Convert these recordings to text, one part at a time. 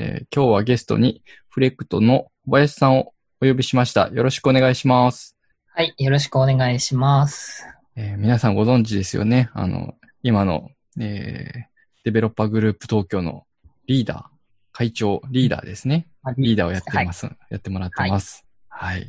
えー今日はゲストにフレクトの小林さんをお呼びしました。よろしくお願いします。はい、よろしくお願いします。えー皆さんご存知ですよね。あの、今の、えーデベロッパーグループ東京のリーダー、会長、リーダーですね。リーダーをやってはいます。やってもらってます。はい。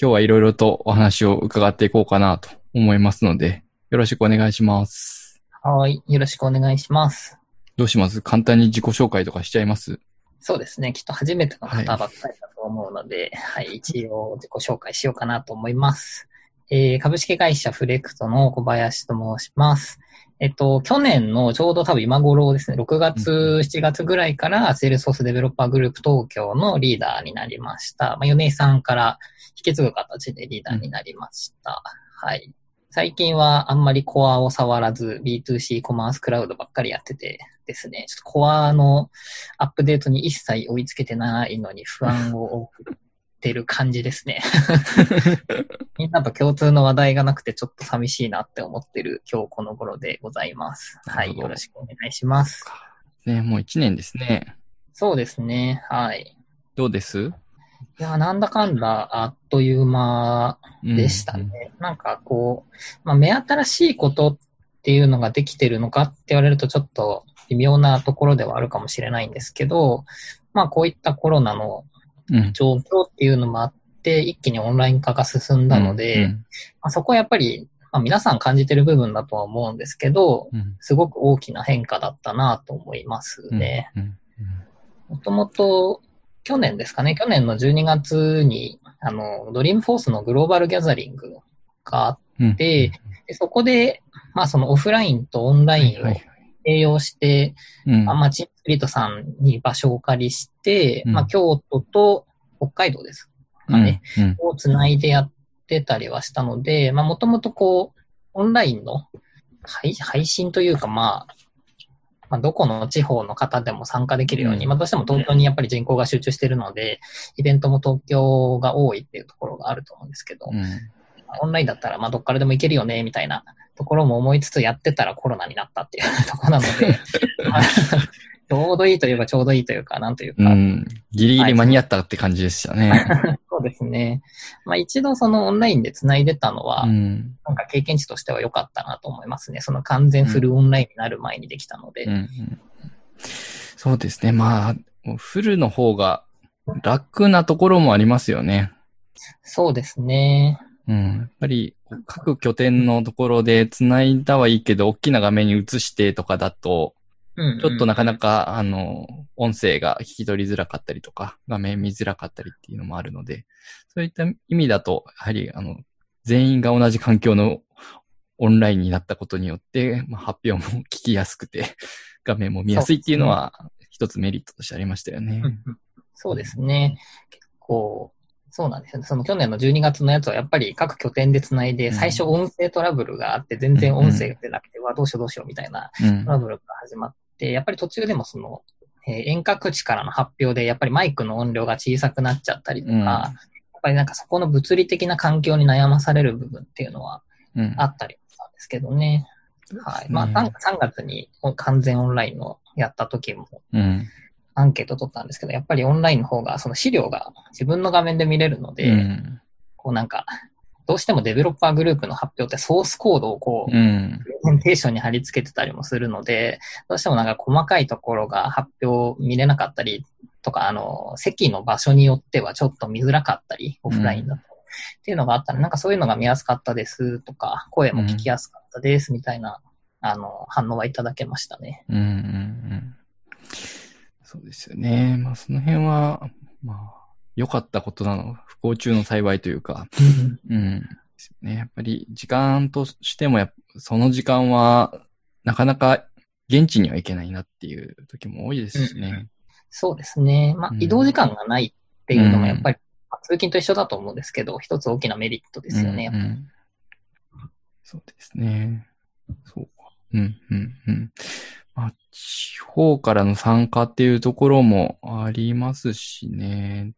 今日はいろいろとお話を伺っていこうかなと思いますので、よろしくお願いします。はい、よろしくお願いします。どうします？簡単に自己紹介とかしちゃいます？そうですね、きっと初めての方ばっかりだと思うので、はい、一応自己紹介しようかなと思います。えー株式会社フレクトの小林と申します。えっと、去年のちょうど多分今頃ですね、6月、うん7月ぐらいから、セールソースデベロッパーグループ東京のリーダーになりました。まあ、米井さんから引き継ぐ形でリーダーになりました。はい。最近はあんまりコアを触らず B2C コマースクラウドばっかりやっててですね、ちょっとコアのアップデートに一切追いつけてないのに不安を送ってる感じですね。みんなと共通の話題がなくてちょっと寂しいなって思ってる今日この頃でございます。はい。よろしくお願いします。ね、もう一年ですね。そうですね。はい。どうです？いや、なんだかんだあっという間でしたね。なんかこう、まあ、目新しいことっていうのができてるのかって言われるとちょっと微妙なところではあるかもしれないんですけど、まあこういったコロナの。状況っていうのもあって、一気にオンライン化が進んだので、うんまあ、そこはやっぱり、まあ、皆さん感じてる部分だとは思うんですけど、うん。すごく大きな変化だったなと思いますね。もともと、去年ですかね、去年の12月に、あの、ドリームフォースのグローバルギャザリングがあっうんて、でそこで、まあそのオフラインとオンラインを併用して、うん。まあ、チームスプリットさんに場所をお借りして、うん。まあ京都と北海道ですかね、うん。をつないでやってたりはしたので、まあもともとこう、オンラインの配配信というかまあ、まあ、どこの地方の方でも参加できるように、うん。まあどうしても東京にやっぱり人口が集中してるので、イベントも東京が多いっていうところがあると思うんですけど、うん。オンラインだったらまあどっからでも行けるよね、みたいなところも思いつつやってたらコロナになったっていう ところなので、まあ ちょうどいいといえばちょうどいいというか、なんというか、うん。ギリギリ間に合ったって感じでしたね。そうですね。まあ一度そのオンラインで繋いでたのは、うん。なんか経験値としては良かったなと思いますね。その完全フルオンラインになる前にできたので。うんうんそうですね。まあ、フルの方が楽なところもありますよね。そうですね。うん。やっぱり、各拠点のところで繋いだはいいけど、大きな画面に映してとかだと、うん、うん。ちょっとなかなか、あの、音声が聞き取りづらかったりとか、画面見づらかったりっていうのもあるので、そういった意味だと、やはり、あの、全員が同じ環境のオンラインになったことによって、まあ、発表も聞きやすくて、画面も見やすいっていうのは、一つメリットとしてありましたよね。うんうんそうですね。結構、そうなんですよね。その去年の12月のやつはやっぱり各拠点で繋いで、うん最初音声トラブルがあって、全然音声が出なくて、どうしようどうしようみたいなうんトラブルが始まって、やっぱり途中でもその、えー遠隔地からの発表で、やっぱりマイクの音量が小さくなっちゃったりとか、うんやっぱりなんかそこの物理的な環境に悩まされる部分っていうのはうんあったりしたんですけどね。はい。まあ、3, 3月に完全オンラインのやった時もうん。アンケート取ったんですけど、やっぱりオンラインの方がその資料が自分の画面で見れるので、うん。こうなんか、どうしてもデベロッパーグループの発表ってソースコードをこう、うん。プレゼンテーションに貼り付けてたりもするので、どうしてもなんか細かいところが発表見れなかったりとか、あの、席の場所によってはちょっと見づらかったり、オフラインだと。っていうのがあったら、なんかそういうのが見やすかったですとか、声も聞きやすかったですみたいな、あの、反応はいただけましたね。うん。うん。うん。そうですよね。まあ、その辺は、まあ、良かったことなの、不幸中の幸いというか、うん。ですよね。やっぱり時間としてもやその時間は、なかなか現地には行けないなっていう時も多いですしね。そうですね。まあう、ん移動時間がないっていうのもやっぱり、まあ通勤と一緒だと思うんですけど、一つ大きなメリットですよね。うんうんそうですね。そうか。うん、うん、うん。まあ、地方からの参加っていうところもありますしね。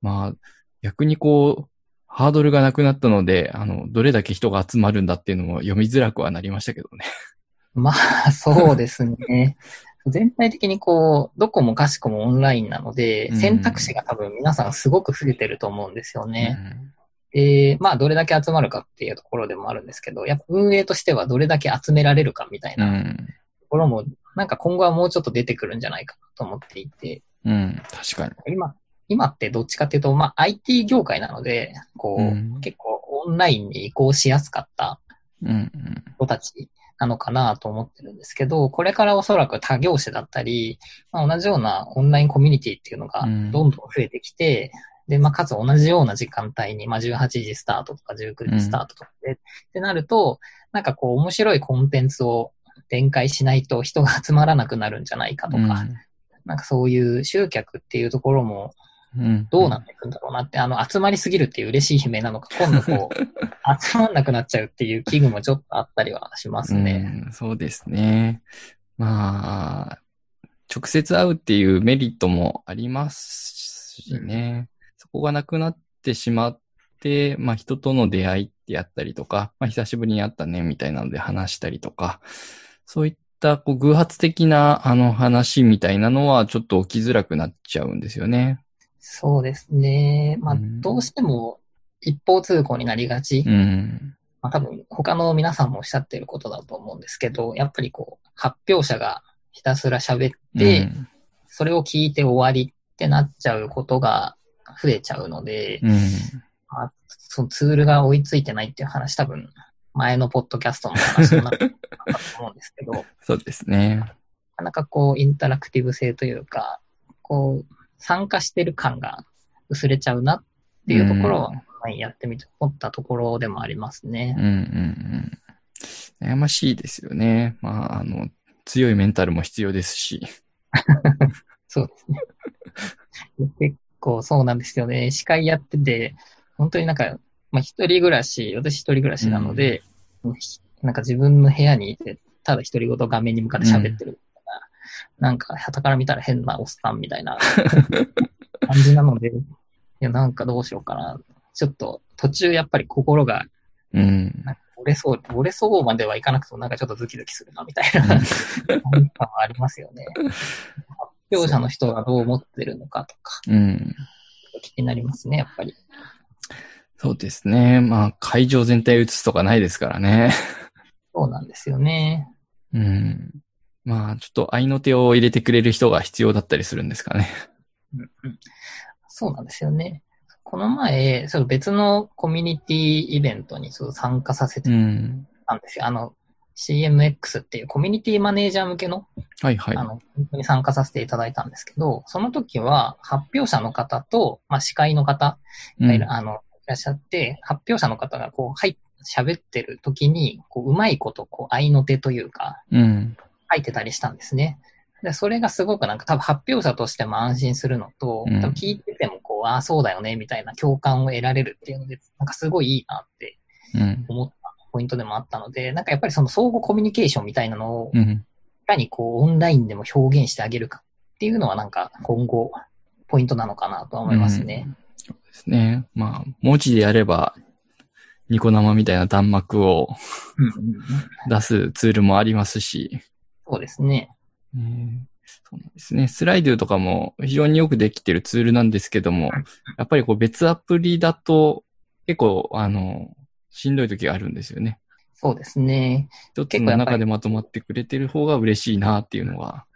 まあ、逆にこう、ハードルがなくなったので、あの、どれだけ人が集まるんだっていうのも読みづらくはなりましたけどね。まあ、そうですね。全体的にこう、どこもかしこもオンラインなのでう、ん選択肢が多分皆さんすごく増えてると思うんですよね。うんで、まあ、どれだけ集まるかっていうところでもあるんですけど、やっぱ運営としてはどれだけ集められるかみたいうな。ころも、なんか今後はもうちょっと出てくるんじゃないかなと思っていて、うん。確かに。今、今ってどっちかっていうと、まあ、IT 業界なので、こう、うん結構オンラインに移行しやすかったうん。うん人たちなのかなと思ってるんですけど、これからおそらく他業種だったり、まあ、同じようなオンラインコミュニティっていうのがうんどんどん増えてきて、で、まあ、かつ同じような時間帯に、まあ、18時スタートとか19時スタートとかで、ってなると、なんかこう、面白いコンテンツを展開しないと人が集まらなくなるんじゃないかとか、なんかそういう集客っていうところもうん。どうなっていくんだろうなって、あの、集まりすぎるっていう嬉しい悲鳴なのか、今度こう、集まんなくなっちゃうっていう危惧もちょっとあったりはしますね。うん、そうですね。まあ、直接会うっていうメリットもありますしね。そこがなくなってしまって、まあ人との出会いってやったりとか、まあ久しぶりに会ったねみたいなので話したりとか、そういったこう偶発的なあの話みたいなのはちょっと起きづらくなっちゃうんですよね。そうですね。まあう、んどうしても一方通行になりがち。うん。まあ多分他の皆さんもおっしゃってることだと思うんですけど、やっぱりこう、発表者がひたすら喋って、うんそれを聞いて終わりってなっちゃうことが増えちゃうので、うん。まあ、そのツールが追いついてないっていう話多分、前のポッドキャストの話になったと思うんですけど、な そうですね。かなかこう、インタラクティブ性というか、こう、参加してる感が薄れちゃうなっていうところは、はいやってみて思ったところでもありますねうん。うんうん。悩ましいですよね。まあ、あの、強いメンタルも必要ですし。そうですね。結構そうなんですよね。司会やってて、本当になんか、まあ一人暮らし、私一人暮らしなので、なんか自分の部屋にいて、ただ一人ごと画面に向かって喋ってるみたいな、なんか、旗から見たら変なおっさんみたいな 感じなので、いや、なんかどうしようかな。ちょっと途中やっぱり心がうん。なんか折れそう、折れそうまではいかなくてもなんかちょっとズキズキするなみたいな感感はありますよね。発表者の人がどう思ってるのかとか、うん。気になりますね、やっぱり。そうですね。まあ、会場全体映すとかないですからね。そうなんですよね。うん。まあ、ちょっと愛の手を入れてくれる人が必要だったりするんですかね。うんうん、そうなんですよね。この前、その別のコミュニティイベントにそう参加させてうん。たんですよ。あの、CMX っていうコミュニティマネージャー向けのはいはい。あの、本当に参加させていただいたんですけど、その時は発表者の方と、まあ、司会の方うんがいる、あの、いらっしゃって、発表者の方がこう、はい、喋ってる時に、こう、うまいこと、こう、合いの手というか、うん。書いてたりしたんですね。で、それがすごくなんか多分発表者としても安心するのと、聞いててもこう、ああ、そうだよね、みたいな共感を得られるっていうので、なんかすごいいいなってうん。思ったポイントでもあったので、なんかやっぱりその相互コミュニケーションみたいなのを、いうん。かにこう、オンラインでも表現してあげるかっていうのはなんか今後、ポイントなのかなとは思いますね。そうですね。まあ、文字でやれば、ニコ生みたいな弾幕を出すツールもありますし、そうですね。ねそうなんですね。スライドとかも非常によくできてるツールなんですけども、やっぱりこう別アプリだと結構、あの、しんどい時があるんですよね。そうですね。一つの中でまとまってくれてる方が嬉しいなっていうのは。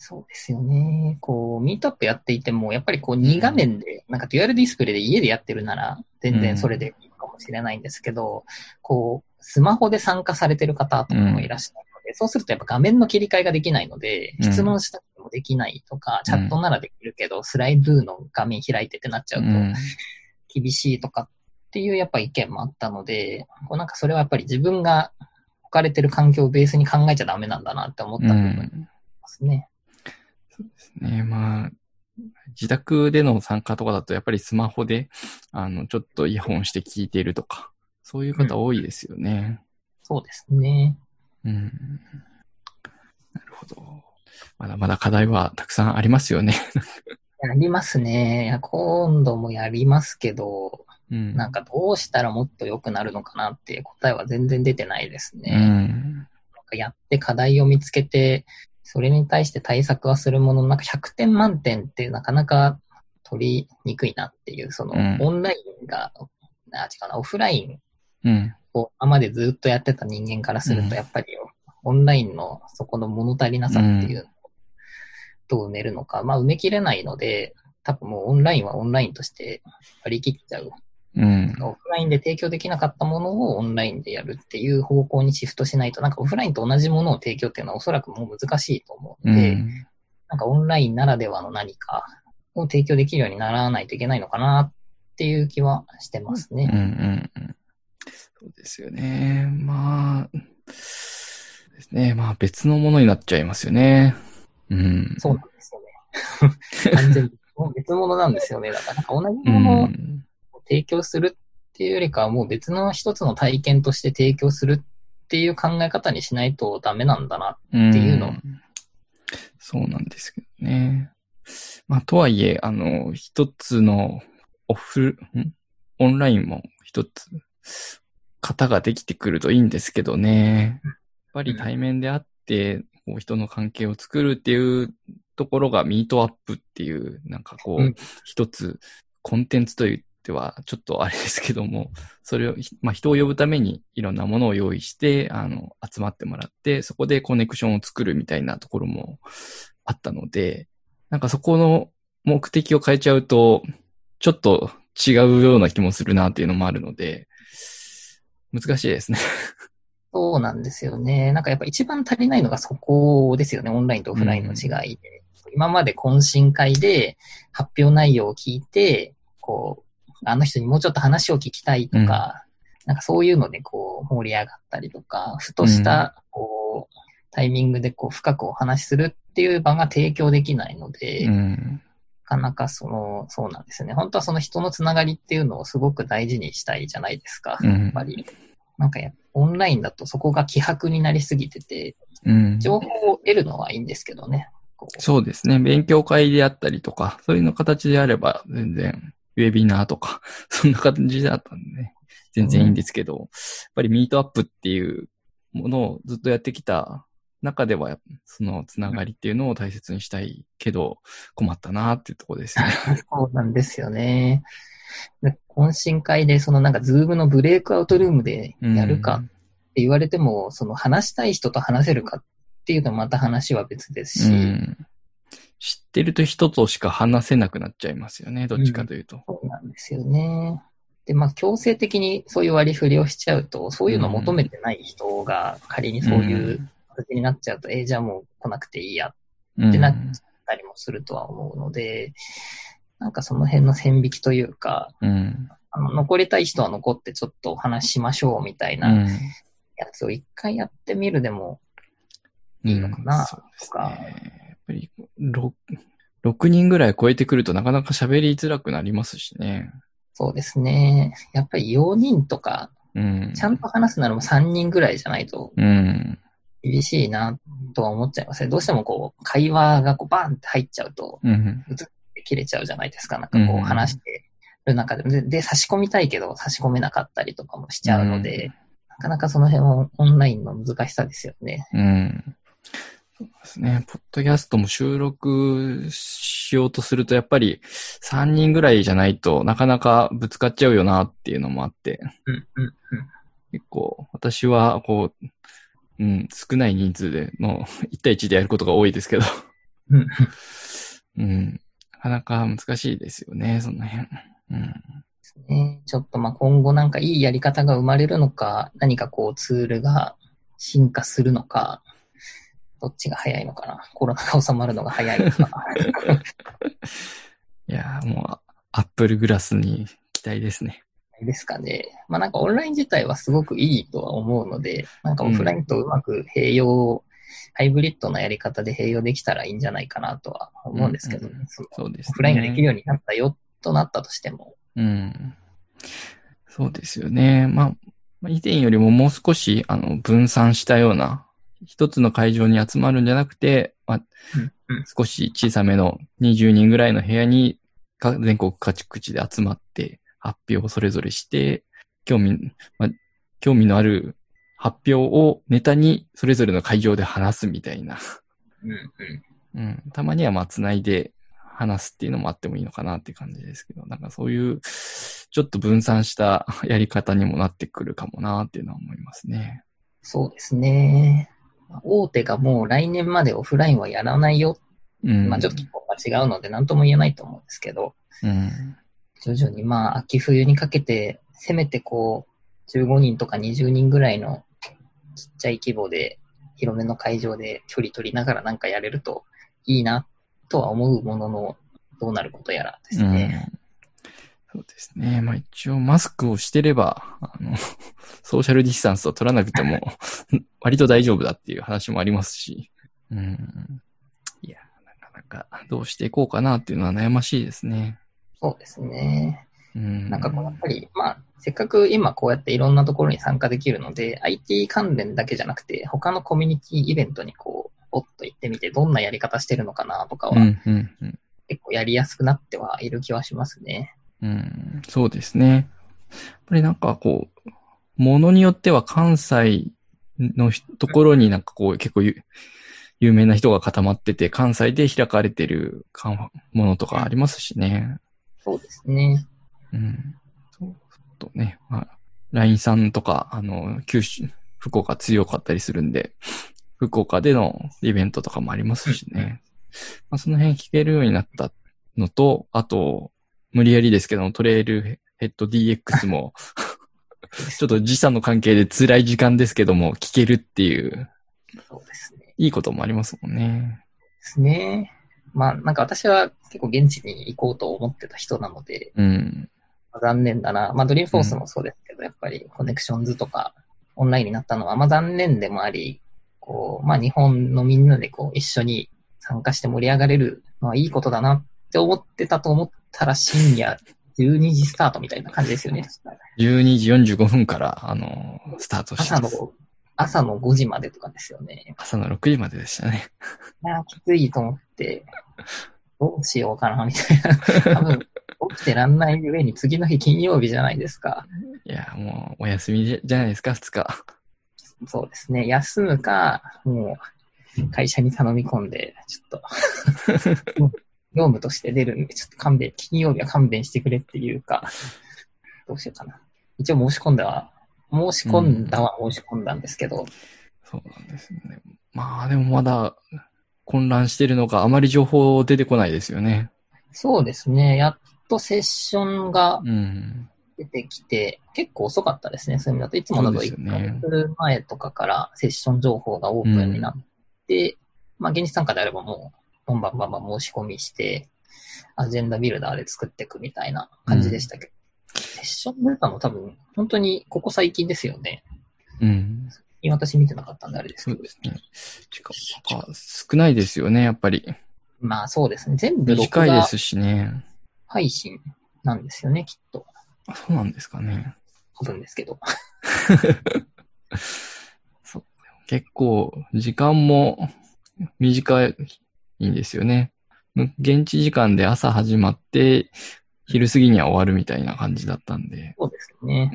そうですよね。こう、ミートアップやっていても、やっぱりこう、2画面で、なんかデュアルディスプレイで家でやってるなら、全然それでいいかもしれないんですけど、こう、スマホで参加されてる方とかもいらっしゃるので、そうするとやっぱ画面の切り替えができないので、うん質問したくてもできないとか、チャットならできるけど、スライドゥの画面開いてってなっちゃうと、うん。厳しいとかっていうやっぱ意見もあったので、こうなんかそれはやっぱり自分が置かれてる環境をベースに考えちゃダメなんだなって思ったう部分でん。すね。ねまあ、自宅での参加とかだとやっぱりスマホで、あの、ちょっとイヤホンして聞いているとか、そういう方多いですよね。そうですね。うん。なるほど。まだまだ課題はたくさんありますよね。やりますね。今度もやりますけど、うん。なんかどうしたらもっと良くなるのかなっていう答えは全然出てないですね。うん。なんかやって課題を見つけて、それに対して対策はするものの、なんか100点満点ってなかなか取りにくいなっていう、その、うんオンラインが、あ、違うな、オフラインうん。を今までずっとやってた人間からするうんと、やっぱりオンラインのそこの物足りなさっていうどう埋めるのか、まあ埋めきれないので、多分もうオンラインはオンラインとして割り切っちゃう。うん。オフラインで提供できなかったものをオンラインでやるっていう方向にシフトしないと、なんかオフラインと同じものを提供っていうのはおそらくもう難しいと思ううので、ん。なんかオンラインならではの何かを提供できるようにならないといけないのかなっていう気はしてますうん。うね。ん。うんそうですよね。まあ、ですね。まあ別のものになっちゃいますよね。うん。そうなんですよね。完全にもう別物なんですよね。だからなんか同じうものをん。提供するっていうよりかはもう別の一つの体験として提供するっていう考え方にしないとダメなんだな。うんっていうのそうなんですけどね。まあ、とはいえ、あの、一つのオフ、ん？オンラインも一つ、型ができてくるといいんですけどね。やっぱり対面であって、こう人の関係を作るっていうところがミートアップっていう、なんかこうんう、一つコンテンツと言ってはちょっとあれですけども、それを、まあ、人を呼ぶためにいろんなものを用意して、あの、集まってもらって、そこでコネクションを作るみたいなところもあったので、なんかそこの目的を変えちゃうと、ちょっと違うような気もするなっていうのもあるので、難しいですね。そうなんですよね。なんかやっぱ一番足りないのがそこですよね。オンラインとオフラインの違いで。今まで懇親会で発表内容を聞いて、こう、あの人にもうちょっと話を聞きたいとか、なんかそういうのでこう盛り上がったりとか、ふとした、こう、タイミングでこう深くお話しするっていう場が提供できないので、うん。なかなかその、そうなんですよね。本当はその人のつながりっていうのをすごく大事にしたいじゃないですか。うんやっぱり。なんかや、オンラインだとそこが希薄になりすぎてて、うん。情報を得るのはいいんですけどね。そうですね。勉強会であったりとか、そういうの形であれば全然、ウェビナーとか、そんな感じだったんでね、全然いいんですけど、やっぱりミートアップっていうものをずっとやってきた中では、そのつながりっていうのを大切にしたいけど、困ったなっていうところですよね。そうなんですよね。で懇親会で、そのなんか、 Zoomのブレイクアウトルームでやるかって言われても、その話したい人と話せるかっていうとまた話は別ですし、うん。知ってると人としか話せなくなっちゃいますよね。どっちかというと。そうなんですよね。で、まあ、強制的にそういう割り振りをしちゃうと、そういうのを求めてない人が仮にそういう形になっちゃうと、えーじゃあもう来なくていいやうんってなったりもするとは思うので、なんかその辺の線引きというか、うん。あの残りたい人は残ってちょっとお話ししましょうみたいうなん。やつを一回やってみるでもいいのかなうんそうですね。やっぱり6、6人ぐらい超えてくるとなかなか喋りづらくなりますしね。そうですね。やっぱり4人とか、うん。ちゃんと話すならもう3人ぐらいじゃないとうん。厳しいなとは思っちゃいますね。どうしてもこう、会話がこうバンって入っちゃうと、うん。切れちゃうじゃないですか。なんかこうんう話してる中で、で、で差し込みたいけど差し込めなかったりとかもしちゃうので、なかなかその辺もオンラインの難しさですよね。うん。そうですね。ポッドキャストも収録しようとすると、やっぱり3人ぐらいじゃないとなかなかぶつかっちゃうよなっていうのもあって、うん、うん、うん。結構私はこう、うん、少ない人数での 1対1でやることが多いですけど、うんうん、なかなか難しいですよね、その辺。うん。ね、ちょっとまあ今後なんかいいやり方が生まれるのか、何かこうツールが進化するのか、どっちが早いのかな？コロナが収まるのが早いのかな？いやーもう、アップルグラスに期待ですね。ですかね。まあなんかオンライン自体はすごくいいとは思うので、なんかオフラインとうまく併用、ハイブリッドなやり方で併用できたらいいんじゃないかなとは思うんですけどね。うんうんそうですね。オフラインができるようになったよとなったとしても。うん。そうですよね。まあ、まあ以前よりももう少し、あの、分散したような、一つの会場に集まるんじゃなくて、まあ少し小さめの20人ぐらいの部屋に、か全国各地で集まって、発表をそれぞれして、興味、まあ、興味のある発表をネタに、それぞれの会場で話すみたいなうん。たまにはまあ繋いで話すっていうのもあってもいいのかなっていう感じですけど、なんかそういう、ちょっと分散した やり方にもなってくるかもなっていうのは思いますね。そうですね。大手がもう来年までオフラインはやらないよ。うん。まあちょっとが違うので何とも言えないと思うんですけど、うん。徐々にまあ秋冬にかけて、せめてこう、15人とか20人ぐらいのちっちゃい規模で、広めの会場で距離取りながらなんかやれるといいなとは思うものの、どうなることやらですね。うんそうですね。まあ一応マスクをしてれば、あの、ソーシャルディスタンスを取らなくても、割と大丈夫だっていう話もありますし。うん。いや、なかなかどうしていこうかなっていうのは悩ましいですね。そうですね。うん。なんかこうやっぱり、まあ、せっかく今こうやっていろんなところに参加できるので、IT 関連だけじゃなくて、他のコミュニティイベントにこう、おっと行ってみて、どんなやり方してるのかなとかは、うん、うん、うん。結構やりやすくなってはいる気はしますね。うん、そうですね。やっぱりなんかこう、ものによっては関西のひところになんかこう結構ゆ有名な人が固まってて、関西で開かれてるものとかありますしね。そうですね。うん。そうとね、まあ、LINE さんとか、あの、九州、福岡強かったりするんで、福岡でのイベントとかもありますしね。まあ、その辺聞けるようになったのと、あと、無理やりですけど、 TrailheaDX も、ちょっと時差の関係で辛い時間ですけども、聞けるっていう、そうですね。いいこともありますもんね。ですね。まあ、なんか私は結構現地に行こうと思ってた人なので、うん。まあ残念だな。まあ、 Dreamforce もそうですけど、やっぱり Connections とかオンラインになったのは、まあ残念でもあり、こう、まあ日本のみんなでこう一緒に参加して盛り上がれるのはいいことだなって思ってたと思ったら深夜12時スタートみたいな感じですよね。12時45分から、あの、スタートして朝の朝の5時までとかですよね。朝の6時まででしたね。いやー、きついと思って、どうしようかな、みたいな。多分、起きてらんない上に次の日金曜日じゃないですか。いや、もう、お休みじゃじゃないですか、2日。そうですね。休むか、もう、会社に頼み込んで、ちょっと、業務として出るんで、ちょっと勘弁、金曜日は勘弁してくれっていうか、どうしようかな。一応申し込んだは、申し込んだは申し込んだんですけど、そうなんですよね。まあ、でもまだ、混乱してるのか、あまり情報出てこないですよね。そうですね。やっとセッションがうん。出てきて、結構遅かったですね。そういう意味だと、いつもだとそうです1よねヶ月前とかからセッション情報がオープンになって、まあ、現実参加であればもう、バンバンバンバン申し込みして、アジェンダビルダーで作っていくみたいな感じでしたけど、セッション出たの多分、本当にここ最近ですよね。うん。私見てなかったんであれですけど。そうですね。しかも、少ないですよね、やっぱり。まあそうですね。全部録画短いですしね。配信なんですよね、きっと。あそうなんですかね。多分ですけど。そう。結構、時間も短いんですよね。む現地時間で朝始まって、昼過ぎには終わるみたいな感じだったんで。そうですね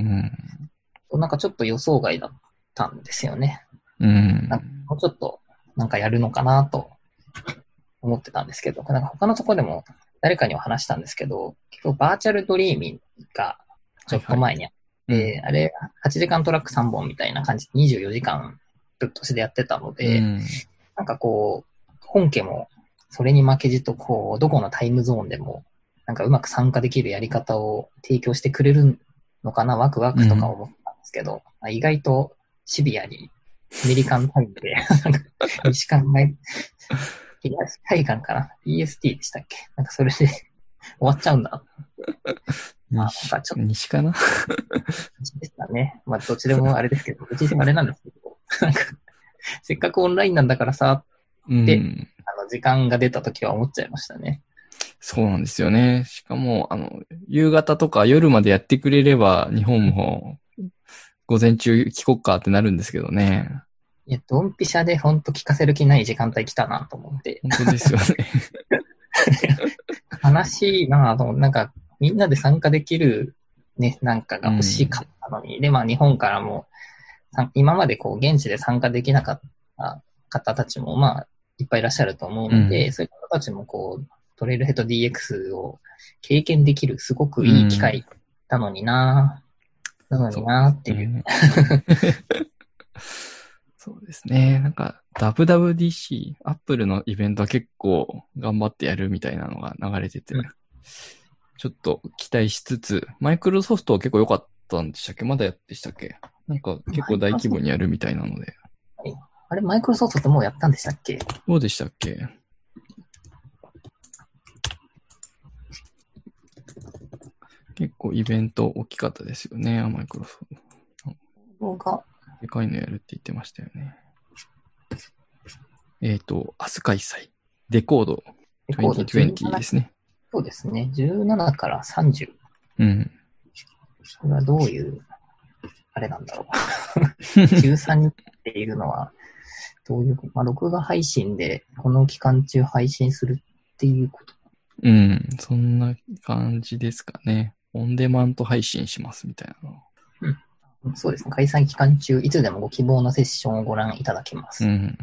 う。ん。なんかちょっと予想外だったんですよね。うん。なんかもうちょっとなんかやるのかなと思ってたんですけど、なんか他のところでも誰かには話したんですけど、結構 Virtual Dreamin がちょっと前にあって、あれ8時間トラック3本みたいな感じで24時間ぶっ通しでやってたので、うんなんかこう、本家もそれに負けじとこう、どこのタイムゾーンでもなんかうまく参加できるやり方を提供してくれるのかな、ワクワクとか思ったんですけど、まあ意外とシビアにアメリカンタイムで、なんか西海岸、東海岸かな ?EST でしたっけ？なんかそれで終わっちゃうんだ。まあ、なん西かちょっ 西かなとでしたね。まあ、どっちでもあれですけど、どっちでもあれなんですけど、なんか、せっかくオンラインなんだからさ、うん。あの、時間が出た時は思っちゃいましたね。そうなんですよね。しかも、あの、夕方とか夜までやってくれれば、日本も午前中帰国かってなるんですけどね。いや、ドンピシャでほんと聞かせる気ない時間帯来たなと思って、本当ですよね。悲しいなぁと思って、なんか、みんなで参加できるね、なんかが欲しかったのに、で、まあ日本からも、さ今までこう、現地で参加できなかった方たちも、まあ、いっぱいいらっしゃると思うので、そういう方たちもこう、トレイルヘッド DX を経験できるすごくいい機会なのにな、なのになっていう。ね そうですね。なんか、WWDC、アップルのイベントは結構頑張ってやるみたいなのが流れてて、うんちょっと期待しつつ、マイクロソフトは結構良かったんでしたっけ？まだやってしたっけ？なんか結構大規模にやるみたいなので。あれ、マイクロソフトってもうやったんでしたっけ？どうでしたっけ？結構イベント大きかったですよね、マイクロソフト。動画、でかいのやるって言ってましたよね。えっ、と、明日開催。デコードレコード2020 17ですね。そうですね。17から30。うん。これはどういう、あれなんだろう。13っていうのは、どういう、まあ、録画配信で、この期間中配信するっていうこと。うん。そんな感じですかね。オンデマンド配信しますみたいなの。そうですね。開催期間中、いつでもご希望のセッションをご覧いただけます。うん。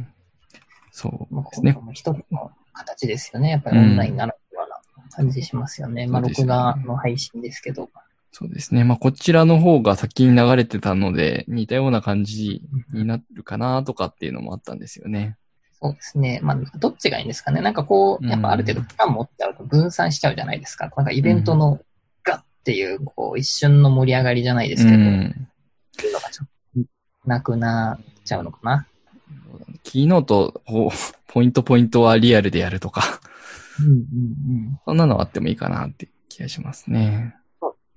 そうまあ、ですねこ。れも一つの形ですよね。やっぱりオンラインならではな感じしますよね。まあ、そうです録よね画の配信ですけど。そうですね。まあ、こちらの方が先に流れてたので、似たような感じになるかなとかっていうのもあったんですよね。そうですね。まあ、どっちがいいんですかね。なんかこう、やっぱある程度期間持っちゃうと分散しちゃうじゃないですか。なんかイベントのガッっていう、こう、一瞬の盛り上がりじゃないですけど、うん。っていうのがちょっとなくなっちゃうのかな。キーノートを、ポイントポイントはリアルでやるとか、うんうんうん。そんなのあってもいいかなって気がしますね。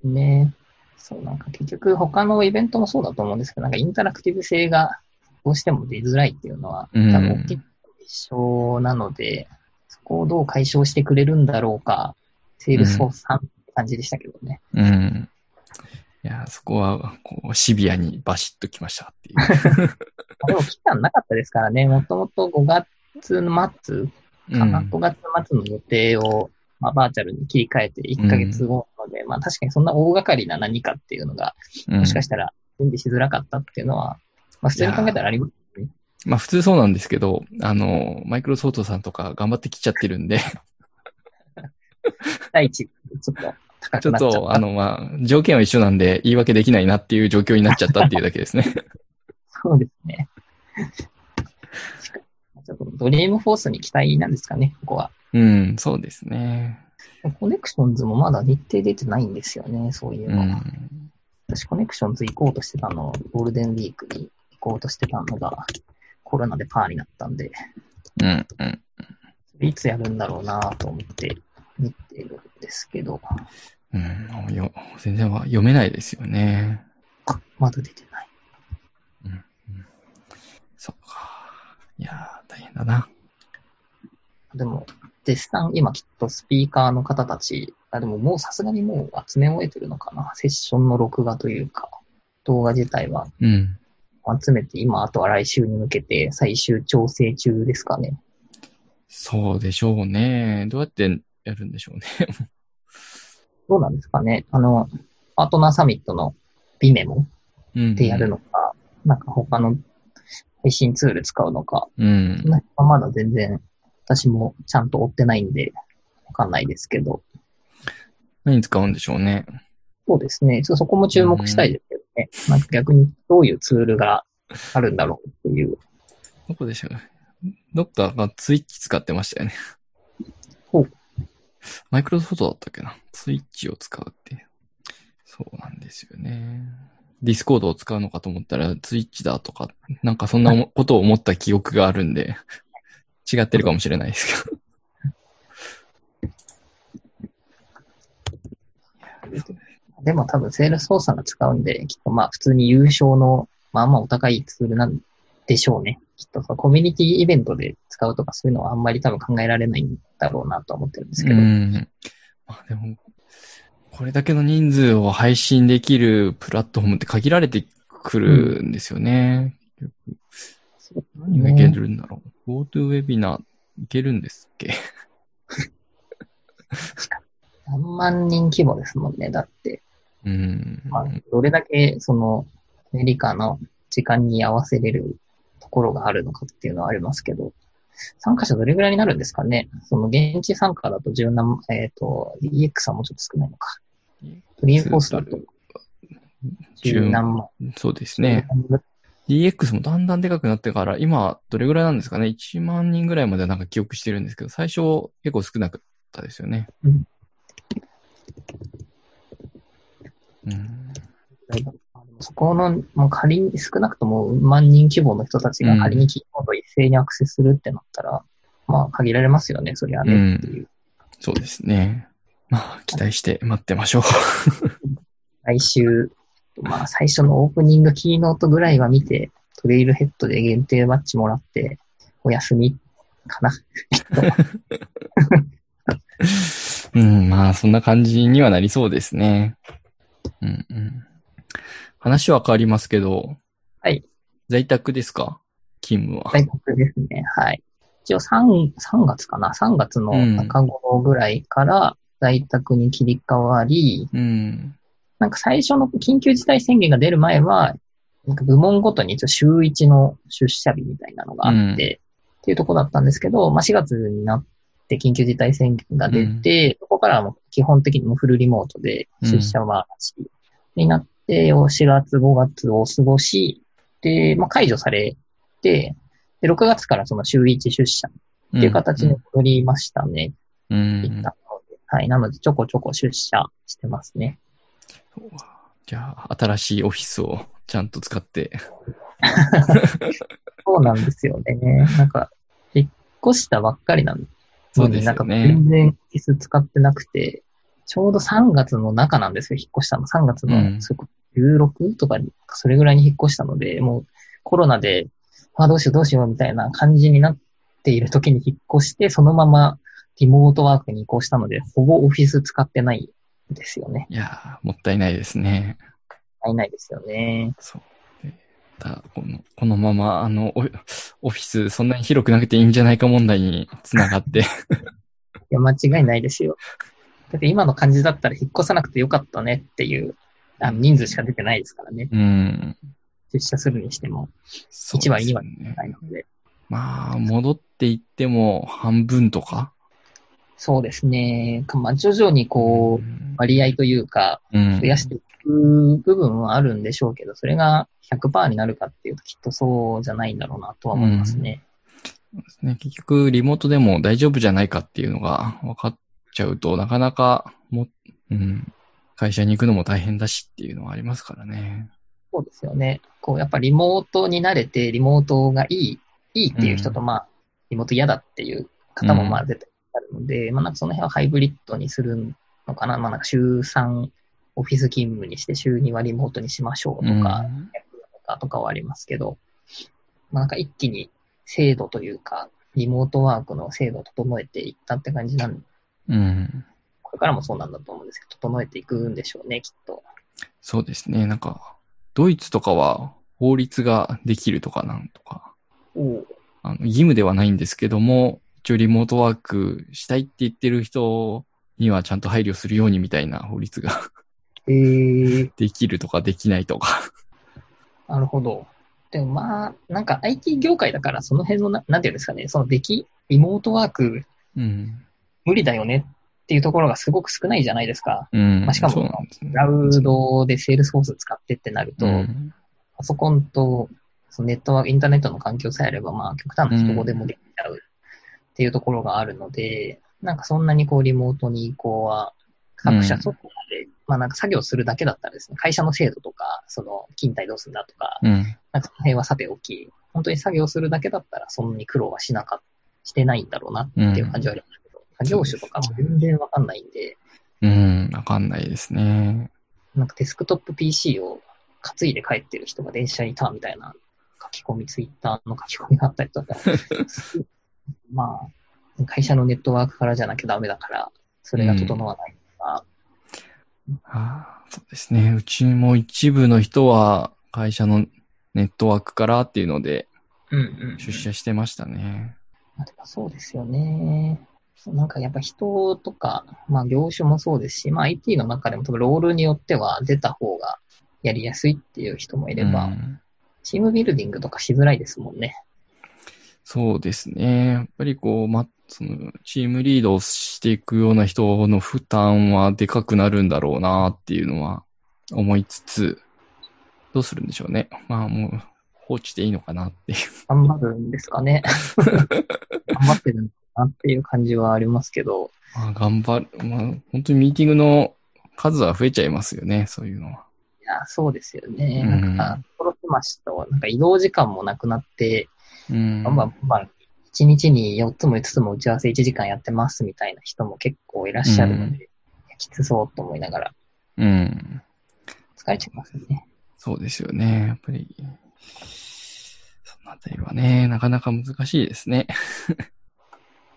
ね。そう、なんか結局他のイベントもそうだと思うんですけど、なんかインタラクティブ性がどうしても出づらいっていうのは、多うん分大きい一緒なので、そこをどう解消してくれるんだろうか、セールスフォースさんって感じでしたけどね。うん。いや、そこは、こう、シビアにバシッときましたっていう。でも期間なかったですからね、もともと5月の末かな、うん5月末の予定を、まあ、バーチャルに切り替えて1ヶ月後なので、まあ確かにそんな大掛かりな何かっていうのが、もしかしたら準備しづらかったっていうのは、まあ普通に考えたらありますね。まあ普通そうなんですけど、あの、マイクロソフトさんとか頑張ってきちゃってるんで、第一、ちょっと高ちょっくなっちゃった。と、あの、まあ、条件は一緒なんで言い訳できないなっていう状況になっちゃったっていうだけですね。そうですね。ちょっと Dreamforce に期待なんですかね、ここは。うん、そうですね。 Connectionsもまだ日程出てないんですよね、そういううの。ん。私 Connections 行こうとしてたの、ゴールデンウィークに行こうとしてたのが、コロナでパーになったんで、うん、うん。いつやるんだろうなと思って見てるんですけど、うん、よ全然は読めないですよね。あ、まだ出てない。そうか。いやー、大変だな。でも、絶賛今きっとスピーカーの方たち、あでももうさすがにもう集め終えてるのかな。セッションの録画というか、動画自体はうん。集めて、今あとは来週に向けて最終調整中ですかね。そうでしょうね。どうやってやるんでしょうね。どうなんですかね。あの、パートナーサミットのビメモうん。でやるのか、なんか他の配信ツール使うのか、うんまだ全然私もちゃんと追ってないんで、わかんないですけど、何使うんでしょうね。そうですね。ちょっとそこも注目したいですけどね。なんか逆にどういうツールがあるんだろうっていう。どこでしょうどっかがツイッチ使ってましたよね。ほうマイクロソフトだったっけな？ツイッチを使うって。そうなんですよね。ディスコードを使うのかと思ったらツイッチだとか、なんかそんなもことを思った記憶があるんで、違ってるかもしれないですけど。でも多分セールスフォースさんが使うんで、きっとまあ普通に有償のまあまあお高いツールなんでしょうね。きっとそのコミュニティイベントで使うとかそういうのはあんまり多分考えられないんだろうなとは思ってるんですけど。うん。まあでも、これだけの人数を配信できるプラットフォームって限られてくるんですよね。そう何がいけるんだろう。GoToWebinar いけるんですっけ？何万人規模ですもんね。だって、うん。まあ、どれだけそのアメリカの時間に合わせれるところがあるのかっていうのはありますけど、参加者どれぐらいになるんですかね？その現地参加だと十何、えっ、と、DX はもうちょっと少ないのか。フリーフォースだと十何万。そうですね。DX もだんだんでかくなってから、今、どれぐらいなんですかね ?1 万人ぐらいまでなんか記憶してるんですけど、最初結構少なかったですよね。うん。うん。そこの、もう仮に少なくとも万人規模の人たちが仮にキーボード一斉にアクセスするってなったら、まあ限られますよね、そりゃねっていう。そうですね。まあ、期待して待ってましょう。来週、まあ最初のオープニングキーノートぐらいは見て、トレイルヘッドで限定バッジもらって、お休みかな。うん、まあ、そんな感じにはなりそうですね。うんうん。話は変わりますけど、はい。在宅ですか？勤務は。在宅ですね。はい。一応3、3月かな ?3 月の中頃ぐらいから在宅に切り替わり、うん。なんか最初の緊急事態宣言が出る前は、なんか部門ごとに一応週1の出社日みたいなのがあって、うんっていうとこだったんですけど、まあ4月になって緊急事態宣言が出て、そこからはもう基本的にもうフルリモートで出社はなしになって、4月5月を過ごし、で、まあ解除されて、で、6月からその週1出社っていう形に戻りましたね。うん。一旦はい。なので、ちょこちょこ出社してますね。じゃあ、新しいオフィスをちゃんと使って。そうなんですよね。なんか、引っ越したばっかりなんそうですなんか。全然椅子使ってなくて、ちょうど3月の中なんですよ、引っ越したの。3月の、うんそれこ16とかに、それぐらいに引っ越したので、もうコロナで、あ、どうしようどうしようみたいな感じになっている時に引っ越して、そのままリモートワークに移行したので、ほぼオフィス使ってないんですよね。いやーもったいないですね。ないないですよね。そう。でだこのこのまま、あの、オオフィスそんなに広くなくていいんじゃないか問題につながって。いや、間違いないですよ。だって今の感じだったら引っ越さなくてよかったねっていう、あの人数しか出てないですからね。うん。出社するにしても、そう1割、2ですよ割ねないので。まあ、戻っていっても半分とか。そうですね。まあ、徐々にこう、ん割合というか、うん増やしていく部分はあるんでしょうけど、それが100%になるかっていうときっとそうじゃないんだろうなとは思いますね。ね、結局、リモートでも大丈夫じゃないかっていうのが分かっちゃうと、なかなかも、うん、会社に行くのも大変だしっていうのはありますからね。そうですよね。こう、やっぱリモートに慣れて、リモートがいい、いいっていう人と、うんまあ、リモート嫌だっていう方もまうんあ絶対あるので、まあなんかその辺はハイブリッドにするのかな。まあなんか週3オフィス勤務にして週2はリモートにしましょうとか、うんとかはありますけど、まあなんか一気に制度というか、リモートワークの制度を整えていったって感じなんで、うん。これからもそうなんだと思うんですけど、整えていくんでしょうね、きっと。そうですね。なんか、ドイツとかは法律ができるとかなんとか、おあの義務ではないんですけども、一応リモートワークしたいって言ってる人にはちゃんと配慮するようにみたいな法律がえー、できるとかできないとか。なるほど。でもまあ、なんか IT 業界だからその辺のな、なんていうんですかね、そのでき、リモートワークうん。無理だよねっていうところがすごく少ないじゃないですか。うん。まあしかもクラウドでセールスフォース使ってってなると、うんパソコンとそのネットワーク、インターネットの環境さえあれば、まあ極端な話どこでもできちゃうっていうところがあるので、なんかそんなにこうリモートに移行は各社うんそこまで、まあなんか作業するだけだったらですね、会社の制度とか、その勤怠どうするんだとか、うん。なんかその辺はさておき、本当に作業するだけだったらそんなに苦労はしなかしてないんだろうなっていう感じはありますけど、作業種とかも全然わかんないんで、うん。わかんないですね。なんかデスクトップ PC を担いで帰ってる人が電車にいたみたいな書き込み、ツイッターの書き込みがあったりとか、まあ、会社のネットワークからじゃなきゃダメだから、それが整わないとか、ああそうですね。うちも一部の人は会社のネットワークからっていうのでうんうん。出社してましたね。まあでもそうですよね。なんかやっぱ人とか、まあ業種もそうですし、まあ IT の中でも多分ロールによっては出た方がやりやすいっていう人もいれば、うんチームビルディングとかしづらいですもんね。そうですね。やっぱりこう、ま、その、チームリードをしていくような人の負担はでかくなるんだろうなっていうのは思いつつ、どうするんでしょうね。まあもう、放置でいいのかなっていう。頑張るんですかね。頑張ってるのかなっていう感じはありますけど。まあ頑張る。まあ本当にミーティングの数は増えちゃいますよね、そういうのは。いや、そうですよね。うんなんか、殺しましと、なんか移動時間もなくなって、うん。バンバンバンバン、1日に4つも5つも打ち合わせ1時間やってますみたいな人も結構いらっしゃるので、きつそうと思いながらうん。疲れちゃいますよね。そうですよね。やっぱり、そのあたりはね、なかなか難しいですね。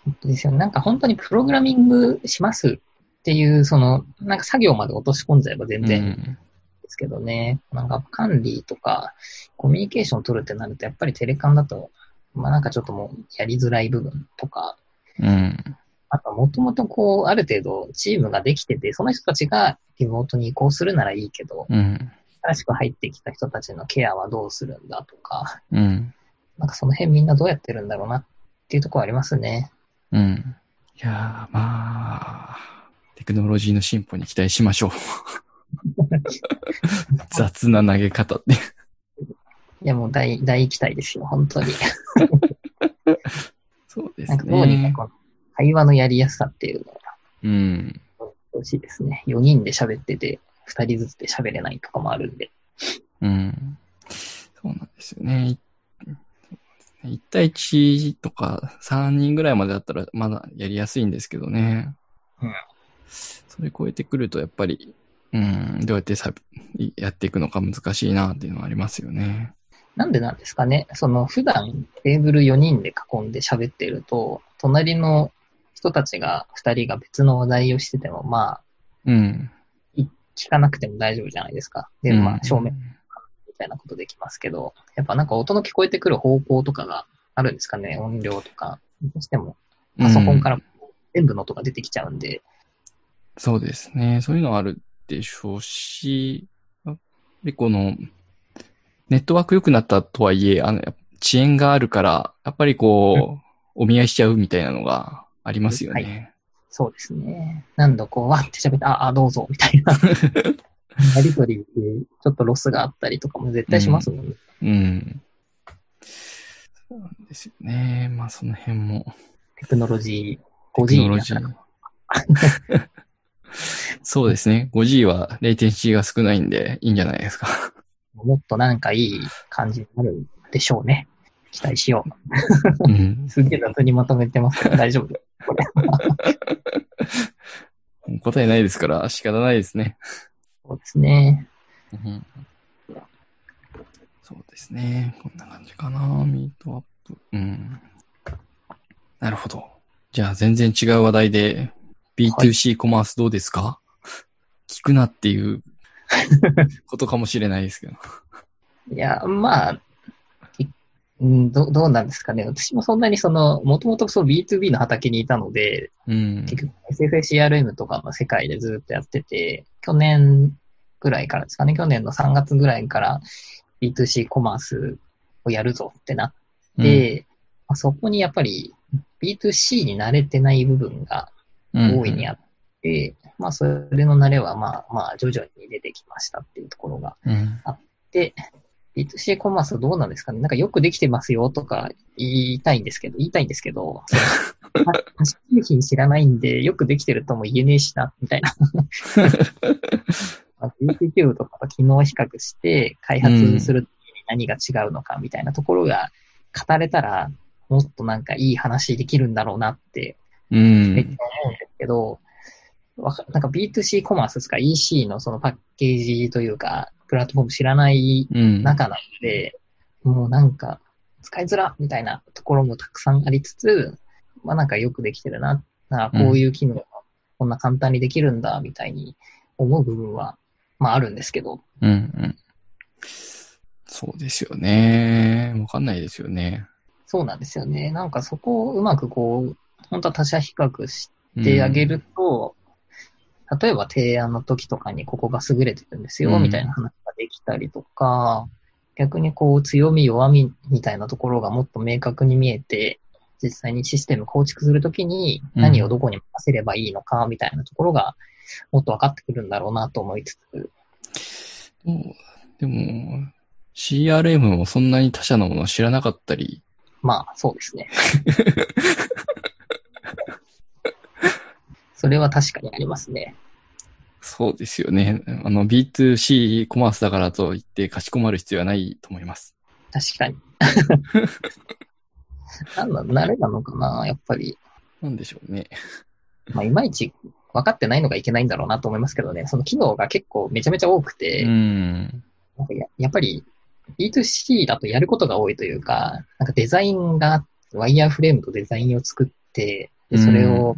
本当ですよね。なんか本当にプログラミングしますっていう、その、なんか作業まで落とし込んじゃえば全然ですけどね。なんか管理とか、コミュニケーション取るってなると、やっぱりテレカンだと、まあなんかちょっともうやりづらい部分とか、うん。うん。あともともとこう、ある程度チームができてて、その人たちがリモートに移行するならいいけど、うん。新しく入ってきた人たちのケアはどうするんだとか、うん。なんかその辺みんなどうやってるんだろうなっていうところありますね。うん。いやー、まあ、テクノロジーの進歩に期待しましょう。雑な投げ方って。いやもう大、大期待ですよ、本当に。そうですなんかどうにかね。この会話のやりやすさっていうのがうん。欲しいですね。4人で喋ってて、2人ずつで喋れないとかもあるんで。うん。そうなんですよね。1対1とか3人ぐらいまでだったらまだやりやすいんですけどね。うん。それ超えてくるとやっぱり、うん、どうやってさやっていくのか難しいなっていうのはありますよね。なんでなんですかねその普段テーブル4人で囲んで喋ってると、隣の人たちが2人が別の話題をしてても、まあ、うん。聞かなくても大丈夫じゃないですか。で、まあ、正面みたいなことできますけど、やっぱなんか音の聞こえてくる方向とかがあるんですかね音量とか。どうしても、パソコンから全部の音が出てきちゃうんで、そうですね。そういうのはあるでしょうし、やっぱりこの、ネットワーク良くなったとはいえ、あの、遅延があるから、やっぱりこう、お見合いしちゃうみたいなのがありますよね。そうですね。何度こう、わって喋って、あ、あ、どうぞ、みたいな。やりとりで、ちょっとロスがあったりとかも絶対しますもんね。うん。そうなんですよね。まあその辺も。テクノロジー、テ 5G クノロジー。そうですね。5G はレイテンシーが少ないんでいいんじゃないですか。もっとなんかいい感じになるでしょうね。期待しよう。うん。すげえ雑にまとめてますけど大丈夫です。こ れ答えないですから仕方ないですね。そうですね。うんそうですね。こんな感じかな。ミートアップ。うん。なるほど。じゃあ全然違う話題で B2C コマースどうですか、聞くなっていう ことかもしれないですけど。いや、まあ、いうんどどうなんですかね。私もそんなにその、もともとその B2B の畑にいたので、うん。結局 SFACRM とかの世界でずっとやってて、去年ぐらいからですかね、去年の3月ぐらいから B2C コマースをやるぞってなって、まあそこにやっぱり B2C に慣れてない部分がうん、大いにあって、まあそれの慣れはまあまあ徐々に出てきましたっていうところがうん。で、B2C コマースどうなんですかねなんかよくできてますよとか言いたいんですけど、言いたいんですけど、発信品知らないんで、よくできてるとも言えねえしな、みたいな。まあ GPQ とかと機能比較して開発するに何が違うのかみたいなところが語れたら、もっとなんかいい話できるんだろうなってうん。めっちゃ思うんですけど、わかなんか B2C コマースですか EC のそのパッケージというか、プラットフォーム知らないうん。中なので、もうなんか使いづらみたいなところもたくさんありつつ、まあなんかよくできてるな。なこういう機能がこんな簡単にできるんだみたいに思う部分は、まああるんですけど、うんうん。そうですよね。わかんないですよね。そうなんですよね。なんかそこをうまくこう、本当は他者比較してあげると、例えば提案の時とかにここが優れてるんですよ、うんみたいな話ができたりとか、逆にこう強み弱みみたいなところがもっと明確に見えて、実際にシステム構築するときに何をどこに任せればいいのかみたいなところがもっと分かってくるんだろうなと思いつつ。でも、CRM もそんなに他社のものを知らなかったり。まあ、そうですね。それは確かにありますね。そうですよね。あの B2C コマースだからといってかしこまる必要はないと思います。確かに。なんだ、慣れなのかな、やっぱり。なんでしょうね。まあ、いまいち分かってないのがいけないんだろうなと思いますけどね、その機能が結構めちゃめちゃ多くて、うん、なんかややっぱり B2C だとやることが多いというか、なんかデザインが、ワイヤーフレームとデザインを作って、でそれを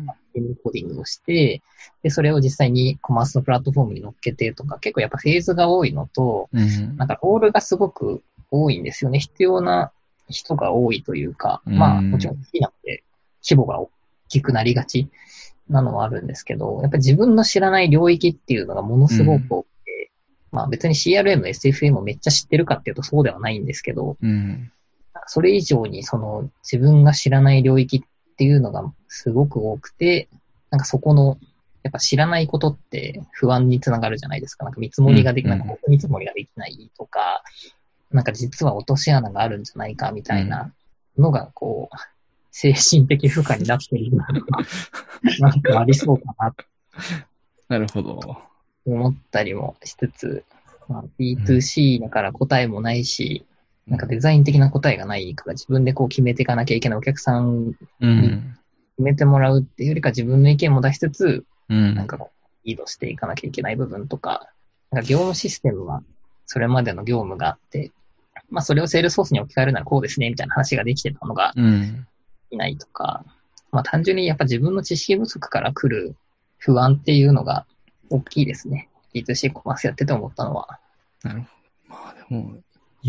コーディングをして、で、それを実際にコマースのプラットフォームに乗っけてとか、結構やっぱフェーズが多いのと、うん、なんかロールがすごく多いんですよね。必要な人が多いというか、まあ、もちろん好きなので、規模が大きくなりがちなのはあるんですけど、やっぱり自分の知らない領域っていうのがものすごく多くて、うん、まあ別に CRM、SFM をめっちゃ知ってるかっていうとそうではないんですけど、うん、それ以上にその自分が知らない領域っていうのがすごく多くて、なんかそこの、やっぱ知らないことって不安につながるじゃないですか。なんか見積もりができない、うん、見積もりができないとか、なんか実は落とし穴があるんじゃないかみたいなのが、こう、精神的負荷になっているのが、なんかありそうかな。なるほど。思ったりもしつつ、まあ、B2C だから答えもないし、うん、なんかデザイン的な答えがないから自分でこう決めていかなきゃいけないお客さんに決めてもらうっていうよりか自分の意見も出しつつ、うん、なんかこう、リードしていかなきゃいけない部分とか、なんか業務システムはそれまでの業務があって、まあそれをセールスフォースに置き換えるならこうですね、みたいな話ができてたのが、いないとか、うん、まあ単純にやっぱ自分の知識不足から来る不安っていうのが大きいですね。B2C コマースやってて思ったのは。なるほど。まあでも、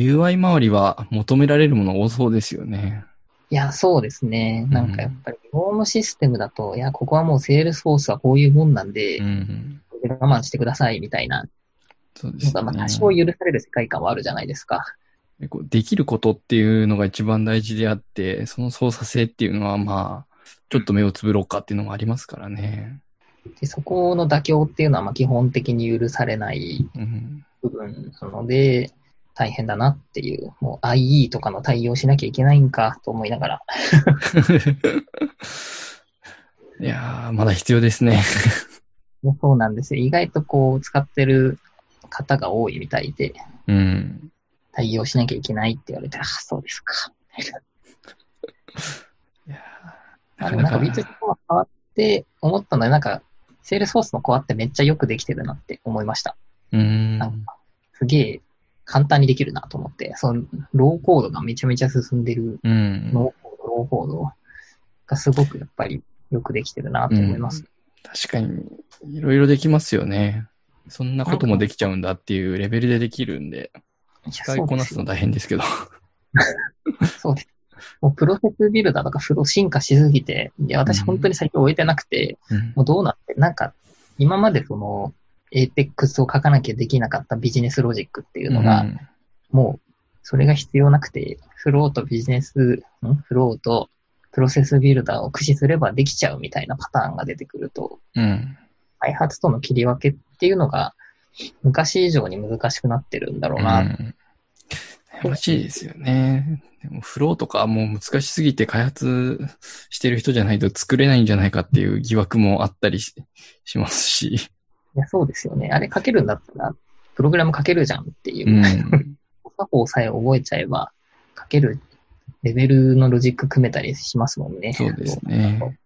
UI 周りは求められるもの多そうですよね。いや、そうですね。なんかやっぱり、業務システムだと、いや、ここはもうセールスフォースはこういうもんなんで、うん、我慢してくださいみたいな。そうですね。まあ多少許される世界観はあるじゃないですか。できることっていうのが一番大事であって、その操作性っていうのはまあ、ちょっと目をつぶろうかっていうのもありますからね。でそこの妥協っていうのはまあ基本的に許されない部分なので、大変だなっていう、もう IE とかの対応しなきゃいけないんかと思いながら。いやー、まだ必要ですね。そうなんですよ。意外とこう使ってる方が多いみたいで。うん。対応しなきゃいけないって言われて、あ、そうですか。いや あでもなんか B2C コア変わって思ったのは、なんか、セールスフォースのコアってめっちゃよくできてるなって思いました。うん。なんかすげえ簡単にできるなと思って、その、ローコードがめちゃめちゃ進んでる、うん、ノーコード、ローコードがすごくやっぱりよくできてるなと思います。うん、確かに、いろいろできますよね。そんなこともできちゃうんだっていうレベルでできるんで。使いこなすの大変ですけど。そうです。もうプロセスビルダーとかフロー進化しすぎて、いや、私本当に最近終えてなくて、うん、もうどうなって、なんか、今までその、エーペックスを書かなきゃできなかったビジネスロジックっていうのが、うん、もう、それが必要なくて、フローとビジネス、んフローとプロセスビルダーを駆使すればできちゃうみたいなパターンが出てくると、うん、開発との切り分けっていうのが、昔以上に難しくなってるんだろうな。うん、欲しいですよね。でもフローとかもう難しすぎて開発してる人じゃないと作れないんじゃないかっていう疑惑もあったりしますし。いや、そうですよね。あれ書けるんだったら、プログラム書けるじゃんっていう。うん。作法さえ覚えちゃえば、書けるレベルのロジック組めたりしますもんね。そうですね。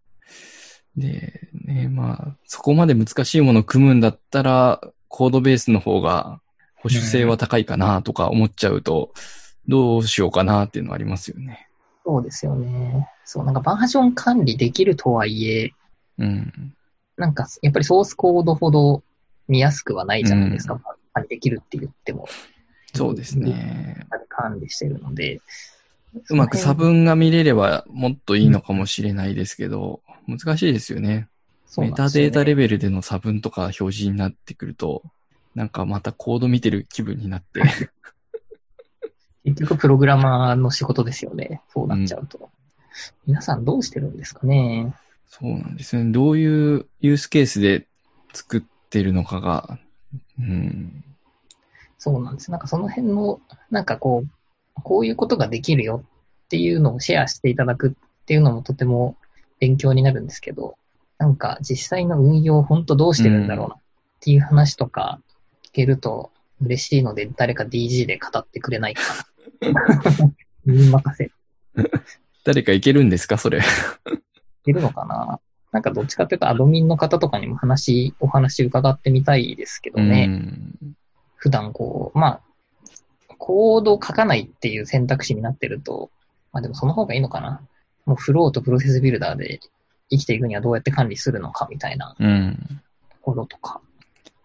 で、ね、まあ、そこまで難しいものを組むんだったら、コードベースの方が保守性は高いかなとか思っちゃうと、どうしようかなっていうのはありますよね。そうですよね。そう、なんかバージョン管理できるとはいえ、うん。なんか、やっぱりソースコードほど見やすくはないじゃないですか。うん、管理できるって言っても。そうですね。管理してるので。うまく差分が見れればもっといいのかもしれないですけど、うん、難しいですよね。メタデータレベルでの差分とか表示になってくると、なんかまたコード見てる気分になって 結局プログラマーの仕事ですよね。そうなっちゃうと。皆さんどうしてるんですかね。そうなんですね。どういうユースケースで作ってるのかが、うん、そうなんです。なんかその辺の、なんかこう、こういうことができるよっていうのをシェアしていただくっていうのもとても勉強になるんですけど、なんか実際の運用本当どうしてるんだろうなっていう話とか聞けると嬉しいので、誰か DG で語ってくれないかな。に任せ。い誰かいけるんですか？それ。けるのかな？なんかどっちかっていうとアドミンの方とかにも話、お話伺ってみたいですけどね。うん普段こう、まあ、コードを書かないっていう選択肢になってると、まあでもその方がいいのかな？もうフローとプロセスビルダーで生きていくにはどうやって管理するのかみたいなうん。ところとか。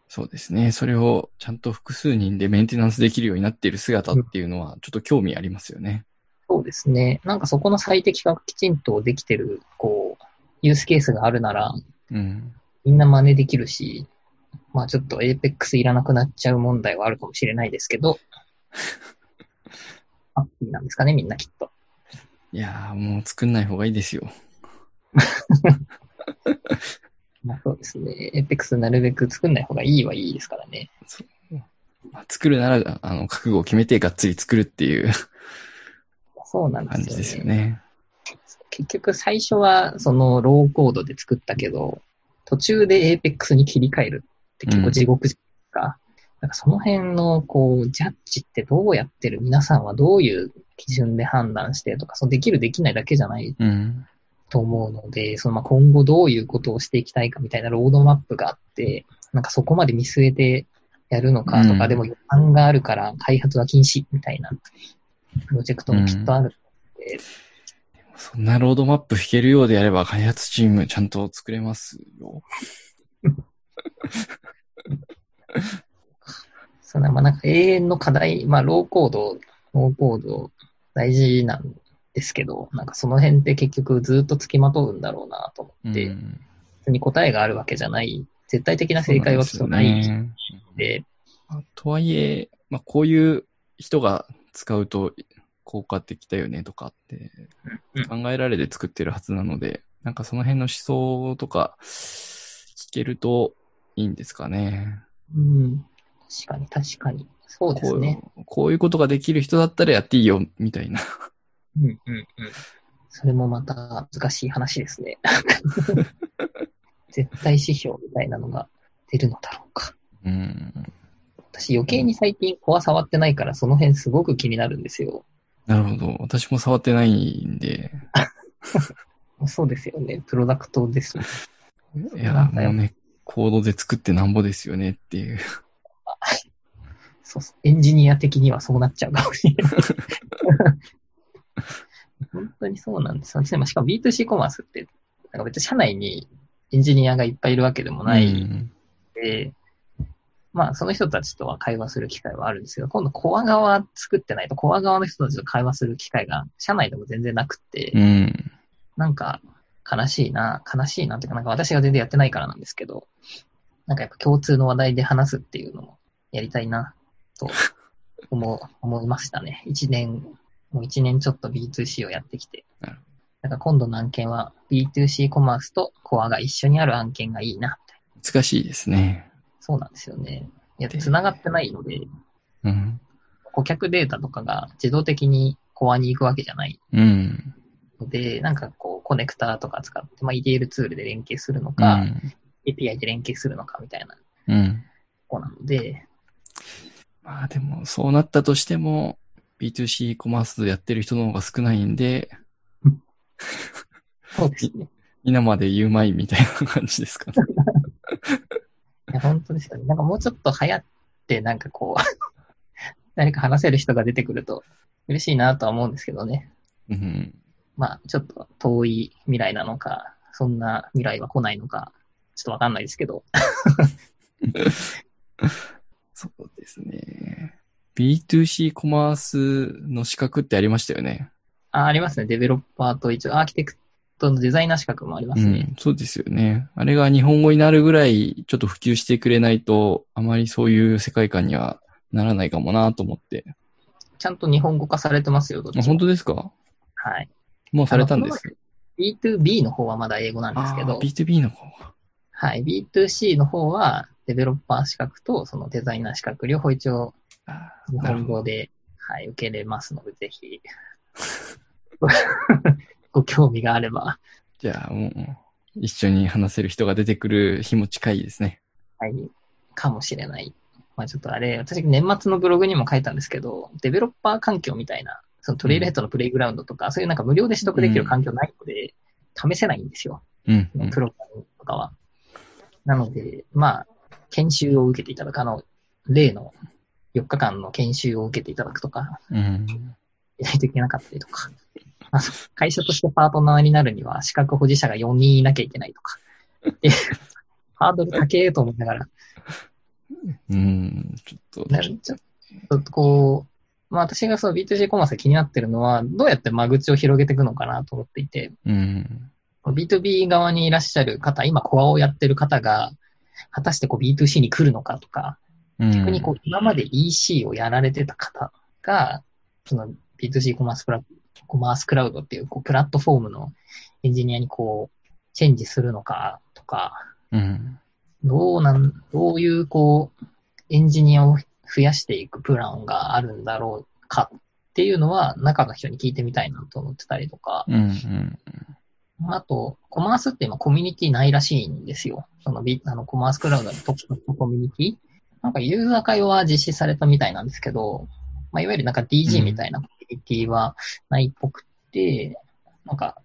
そうですね。それをちゃんと複数人でメンテナンスできるようになっている姿っていうのは、ちょっと興味ありますよね。そうですね。なんかそこの最適化がきちんとできてる、こう、ユースケースがあるなら、うん。みんな真似できるし、まあちょっと Apex いらなくなっちゃう問題はあるかもしれないですけど、ハッピーなんですかね、みんなきっと。いやー、もう作んない方がいいですよ。まあそうですね。Apex なるべく作んない方がいいはいいですからね。まあ作るなら、あの、覚悟を決めてがっつり作るっていうそうなんですよね。感じですよね。結局最初はそのローコードで作ったけど、途中で Apex に切り替えるって結構地獄じゃないですか。なんかその辺のこう、ジャッジってどうやってる皆さんはどういう基準で判断してとか、そのできるできないだけじゃないうん。と思うので、そのまあ今後どういうことをしていきたいかみたいなロードマップがあって、なんかそこまで見据えてやるのかとか、うんでも予算があるから開発は禁止みたいなプロジェクトもきっとあるので、そんなロードマップ弾けるようであれば、開発チームちゃんと作れますよ。そのまあなんか永遠の課題、まあローコード、ノーコード大事なんですけど、なんかその辺って結局ずっと付きまとうんだろうなと思って、うん。別に答えがあるわけじゃない、絶対的な正解はきっとないで。ねとはいえ、まあ、こういう人が使うと効果的だよねとかってうん考えられて作ってるはずなので、なんかその辺の思想とか聞けるといいんですかね。うん、確かに確かに。そうですこね。うこういうことができる人だったらやっていいよ、みたいな。うんうんうん。それもまた難しい話ですね。絶対指標みたいなのが出るのだろうか。うん。私余計に最近コア触ってないからその辺すごく気になるんですよ。なるほど。私も触ってないんで、そうですよね。プロダクトです。いや、もうね、コードで作ってなんぼですよねっていう。そうそう。エンジニア的にはそうなっちゃうかもしれない。本当にそうなんですよ。しかも B2C コマースって、なんか別に社内にエンジニアがいっぱいいるわけでもないうんで、まあその人たちとは会話する機会はあるんですけど、今度コア側作ってないとコア側の人たちと会話する機会が社内でも全然なくって、うん。なんか悲しいな、悲しいなっていうか、なんか私が全然やってないからなんですけど、なんかやっぱ共通の話題で話すっていうのもやりたいな、と思う、思いましたね。一年、もう一年ちょっと B2C をやってきてなんか今度の案件は B2C コマースとコアが一緒にある案件がいいな難しいですね。そうなんですよね。いや、で繋がってないので、うん。顧客データとかが自動的にコアに行くわけじゃないうん。ので、なんかこう、コネクターとか使って、まあ、EDL ツールで連携するのうか、ん。API で連携するのかみたいなとうん。こなので、まあでも、そうなったとしても、B2C コマースやってる人の方が少ないんで、そうですね。皆まで言うまいみたいな感じですかね。いや、本当ですよね。なんかもうちょっと流行って、なんかこう、誰か話せる人が出てくると嬉しいなとは思うんですけどね。うん。まあ、ちょっと遠い未来なのか、そんな未来は来ないのか、ちょっとわかんないですけど。そうですね。B2C コマースの資格ってありましたよね。あ、ありますね。デベロッパーと一応アーキテクトのデザイナー資格もありまうすね。ん、そうですよね。あれが日本語になるぐらいちょっと普及してくれないと、あまりそういう世界観にはならないかもなと思って。ちゃんと日本語化されてますよ、どっち本当ですか？はい。もうされたんです。B2B の方はまだ英語なんですけどあー、B2B の方は。はい。B2C の方は、デベロッパー資格と、そのデザイナー資格、両方一応、あ日。本語で、はい、受けれますので、ぜひ、ご興味があれば、じゃあもう、一緒に話せる人が出てくる日も近いですね。はい、かもしれない。まあちょっとあれ、私年末のブログにも書いたんですけど、デベロッパー環境みたいな、そのトレイルヘッドのプレイグラウンドとか、そういうなんか無料で取得できる環境ないので、試せないんですよ。うん、うんプログラムとかは。なので、まあ、研修を受けていただく、あの、例の4日間の研修を受けていただくとか、うん。しないといけなかったりとか、あの会社としてパートナーになるには資格保持者が4人いなきゃいけないとか、でハードル高えと思いながら、うん。ちょっと、ねちょっとこう、まあ私がそう B2C コマースで気になってるのは、どうやって間口を広げていくのかなと思っていて、うん。B2B 側にいらっしゃる方、今コアをやってる方が、果たしてこう B2C に来るのかとか、うん。逆にこう今まで EC をやられてた方が、その B2C コマースプラコマースクラウドっていうこうプラットフォームのエンジニアにこう、チェンジするのかとか、うん。どうなん、どういうこう、エンジニアを増やしていくプランがあるんだろうかっていうのは中の人に聞いてみたいなと思ってたりとか、うん。うん。あと、コマースって今コミュニティないらしいんですよ。そのビあのコマースクラウドのトップのコミュニティなんかユーザー会は実施されたみたいなんですけど、まあ、いわゆるなんか DG みたいなコミュニティはないっぽくて、なんか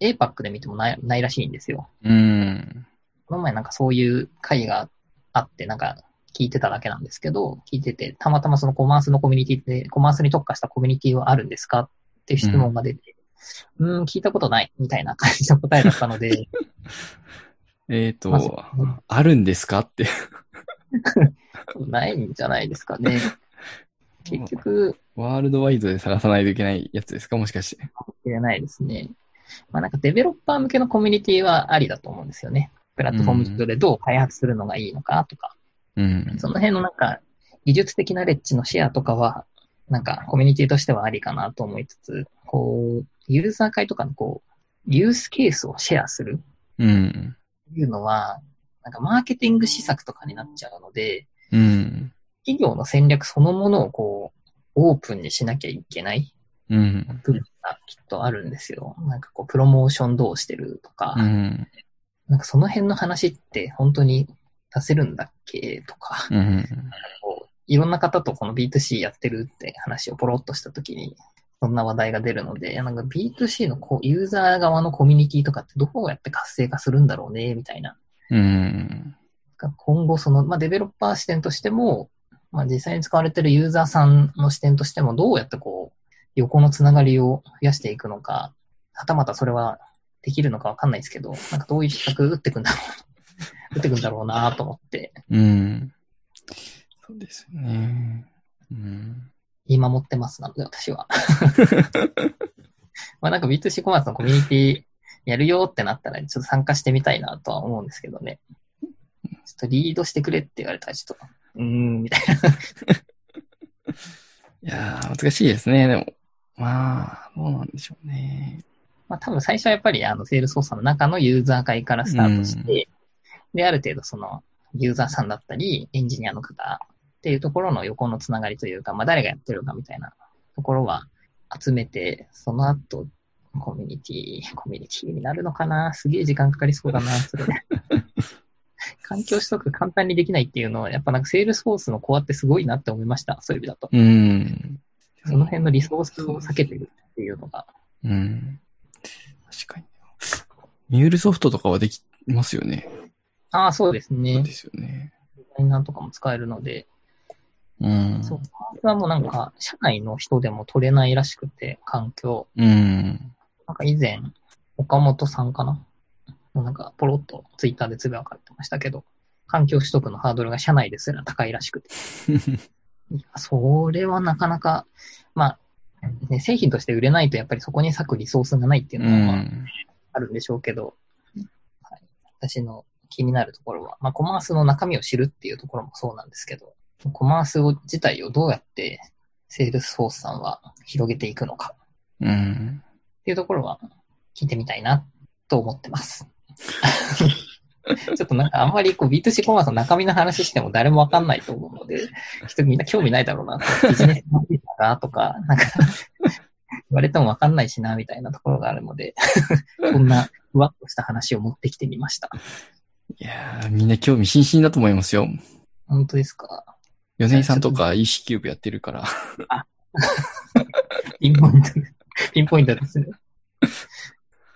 APAC で見てもないないらしいんですよ。うん。この前なんかそういう会があって、なんか聞いてただけなんですけど、聞いてて、たまたまそのコマースのコミュニティって、コマースに特化したコミュニティはあるんですかっていう質問が出て、うーん、聞いたことない、みたいな感じの答えだったので、えっ、と、まああるんですかって。ないんじゃないですかね。結局、ワールドワイドで探さないといけないやつですか？もしかして。知れないですね。まあなんかデベロッパー向けのコミュニティはありだと思うんですよね。プラットフォーム上でどう開発するのがいいのかとか、うん。その辺のなんか技術的なレッジのシェアとかは、なんかコミュニティとしてはありかなと思いつつ、こう、ユーザー会とかのこう、ユースケースをシェアするうん。っていうのは、なんかマーケティング施策とかになっちゃうので、うん。企業の戦略そのものをこう、オープンにしなきゃいけないうん。部分がきっとあるんですよ。なんかこう、プロモーションどうしてるとか、うん。なんかその辺の話って本当に出せるんだっけとか、うん。こういろんな方とこの B2C やってるって話をポロッとしたときに、そんな話題が出るので、なんか B2C のこうユーザー側のコミュニティとかってどうやって活性化するんだろうね、みたいな。うん。今後その、まあ、デベロッパー視点としても、まあ、実際に使われてるユーザーさんの視点としても、どうやってこう、横のつながりを増やしていくのか、はたまたそれはできるのかわかんないですけど、なんかどういう企画打っていくんだろう、打っていくんだろうなと思って、うん。そうですよね。うん。見守ってます、なので私は。まあなんか B2C コマースのコミュニティやるよってなったら、ちょっと参加してみたいなとは思うんですけどね。ちょっとリードしてくれって言われたら、ちょっと、うーん、みたいな。いやー、難しいですね。でも、まあ、どうなんでしょうね。まあ多分最初はやっぱりあの、セールス操作の中のユーザー会からスタートして、で、ある程度その、ユーザーさんだったり、エンジニアの方っていうところの横のつながりというか、まあ誰がやってるかみたいなところは集めて、その後、コミュニティ、コミュニティになるのかなすげえ時間かかりそうだな、それ。環境取得簡単にできないっていうのは、やっぱなんかセールスフォースのコアってすごいなって思いました。そういう意味だと。うん。その辺のリソースを割けてるっていうのが。うん。確かに。 MuleSoft とかはできますよね。ああ、そうですねそうで。すよね。デザイナーとかも使えるので、うん。そう。これはもうなんか、社内の人でも取れないらしくて、環境。うん。なんか以前、岡本さんかな？もうなんか、ポロッとツイッターでつぶやかれてましたけど、環境取得のハードルが社内ですら高いらしくて。いや、それはなかなか、まあ、ね、製品として売れないとやっぱりそこに割くリソースがないっていううのはまあるんでしょうけど、はい、私の気になるところは、まあ、コマースの中身を知るっていうところもそうなんですけど、コマースを自体をどうやってセールスフォースさんは広げていくのかうん。っていうところは聞いてみたいなと思ってます。ちょっとなんかあんまりこう B2C コマースの中身の話しても誰もわかんないと思うので、人みんな 興味ないだろうな。ビジネスのデータがとか、なんか言われてもわかんないしな、みたいなところがあるので、こんなふわっとした話を持ってきてみました。いやーみんな興味津々だと思いますよ。本当ですか？米井さんとか EC キューブやってるから。ピンポイント、ピンポイントですね。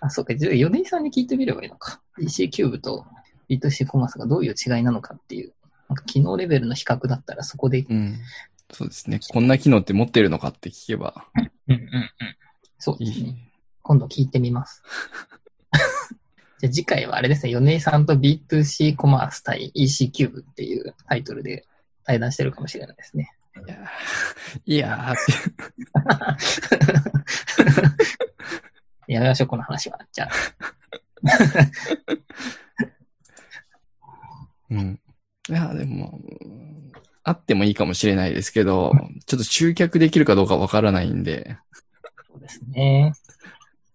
あ、そうか。じゃあ、米井さんに聞いてみればいいのか。 EC-CUBE と B2C コマースがどういう違いなのかっていう、なんか機能レベルの比較だったらそこで、うん。そうですね。こんな機能って持ってるのかって聞けばうんうんうん。そういですね。い。今度聞いてみます。じゃあ次回はあれですね、米井さんと B2C コマース対 EC キューブっていうタイトルで対談してるかもしれないですね。いやーいやーって。やめましょう、この話は。じゃあ。うん。いや、でも、うんあってもいいかもしれないですけど、ちょっと集客できるかどうかわからないんで、そうですね。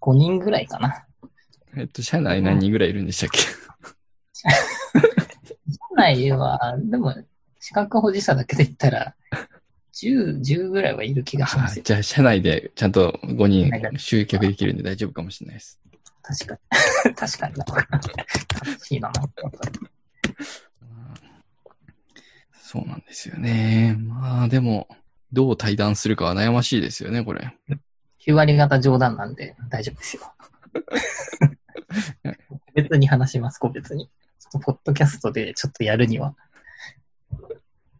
5人ぐらいかな。えっと、社内何人ぐらいいるんでしたっけ？社内は、でも、資格保持者だけで言ったら、10、10ぐらいはいる気がしますよ。じゃあ、社内でちゃんと5人はい集客できるんで大丈夫かもしれないです。確かに。確かにな。楽しいな。そうなんですよね。まあ、でも、どう対談するかは悩ましいですよね、これ。9割方冗談なんで大丈夫ですよ。個別に話します、個別に。ポッドキャストでちょっとやるには。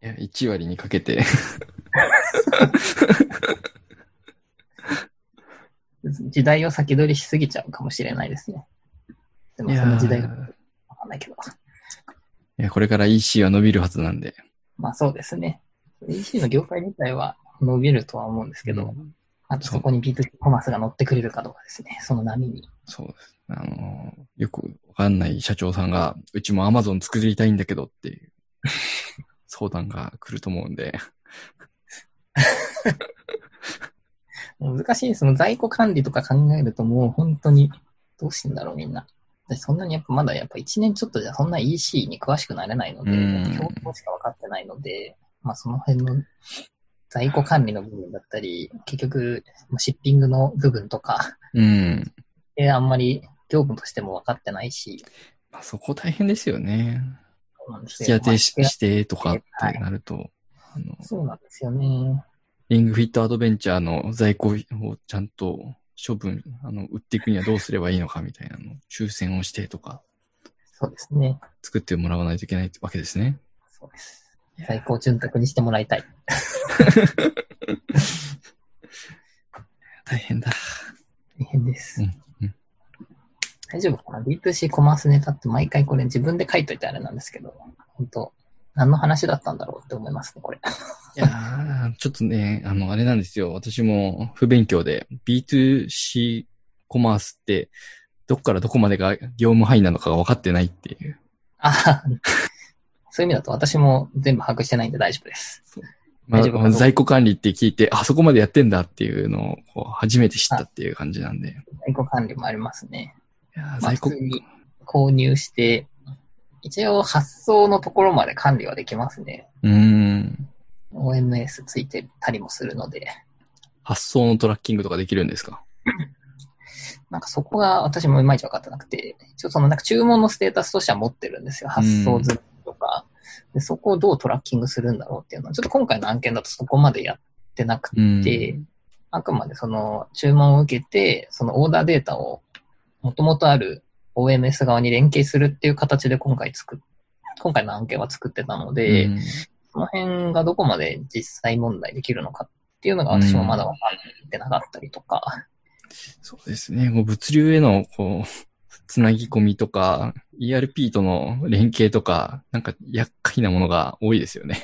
いや、1割にかけて。時代を先取りしすぎちゃうかもしれないですね。でもその時代がわかんないけど。いや、これから EC は伸びるはずなんで。まあそうですね。EC の業界自体は伸びるとは思うんですけど、うんあとそこに B2C コマースが乗ってくれるかどうかですね。その波に。そうです。あの、よくわかんない社長さんが、うちも Amazon 作りたいんだけどっていう 相談が来ると思うんで。難しいです。その在庫管理とか考えるともう本当にどうしてんだろうみんな。私そんなにやっぱまだやっぱ1年ちょっとじゃそんな EC に詳しくなれないので、うん表層しか分かってないので、まあその辺の在庫管理の部分だったり、結局まあシッピングの部分とか、うん。えあんまり業務としても分かってないし、まあ、そこ大変ですよね。引き当てしてとかってなると、あの、そうなんですよね。リングフィットアドベンチャーの在庫をちゃんと処分、あの、売っていくにはどうすればいいのかみたいなのを抽選をしてとか、そうですね。作ってもらわないといけないわけですね。そうです。在庫潤沢にしてもらいたい。大変だ。大変です。うんうん大丈夫かな ?B2C コマースネタって毎回これ自分で書いといてあれなんですけど、本当何の話だったんだろうって思いますね、これ。いやーちょっとね、あの、あれなんですよ。私も不勉強で B2C コマースって、どっからどこまでが業務範囲なのかが分かってないっていう。あそういう意味だと私も全部把握してないんで大丈夫です。ま大丈夫かどうか在庫管理って聞いて、あ、そこまでやってんだっていうのをこう初めて知ったっていう感じなんで。在庫管理もありますね。いやーまあ在庫普通に購入して、一応発送のところまで管理はできますね。うーん。OMS ついてたりもするので。発送のトラッキングとかできるんですか？なんかそこが私もいまいち分かってなくて、一応そのなんか注文のステータスとしては持ってるんですよ。発送済みとか。でそこをどうトラッキングするんだろうっていうのは、ちょっと今回の案件だとそこまでやってなくうん。て、あくまでその注文を受けて、そのオーダーデータを元々ある OMS 側に連携するっていう形で今回作っ、今回の案件は作ってたので、うんその辺がどこまで実際問題できるのかっていうのが私もまだ分かってなかったりとか、そうですね。もう物流への、こう、つなぎ込みとか、ERP との連携とか、なんか厄介なものが多いですよね。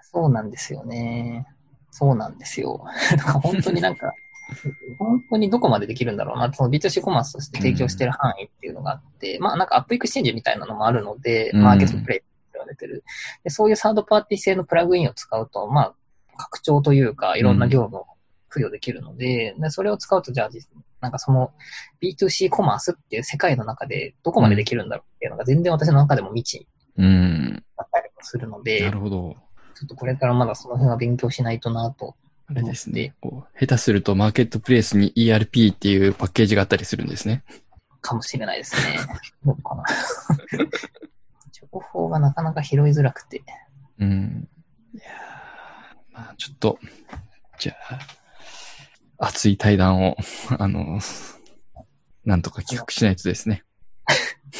そうなんですよね。そうなんですよ。だから本当になんか、本当にどこまでできるんだろうな、その B2C コマースとして提供してる範囲っていうのがあって、まあなんか AppExchange みたいなのもあるので、うんマーケットプレイスって言われてる。でそういうサードパーティー製のプラグインを使うと、まあ、拡張というか、いろんな業務を付与できるので、でそれを使うと、じゃあ、なんかその B2C コマースっていう世界の中でどこまでできるんだろうっていうのが全然私の中でも未知うん。だったりもするので、なるほど。ちょっとこれからまだその辺は勉強しないとなと。あれですね。こう下手するとマーケットプレイスに ERP っていうパッケージがあったりするんですね。かもしれないですね。どうかな。情報がなかなか拾いづらくて。うん。いやーまあちょっと、じゃあ、熱い対談を、あの、なんとか企画しないとですね。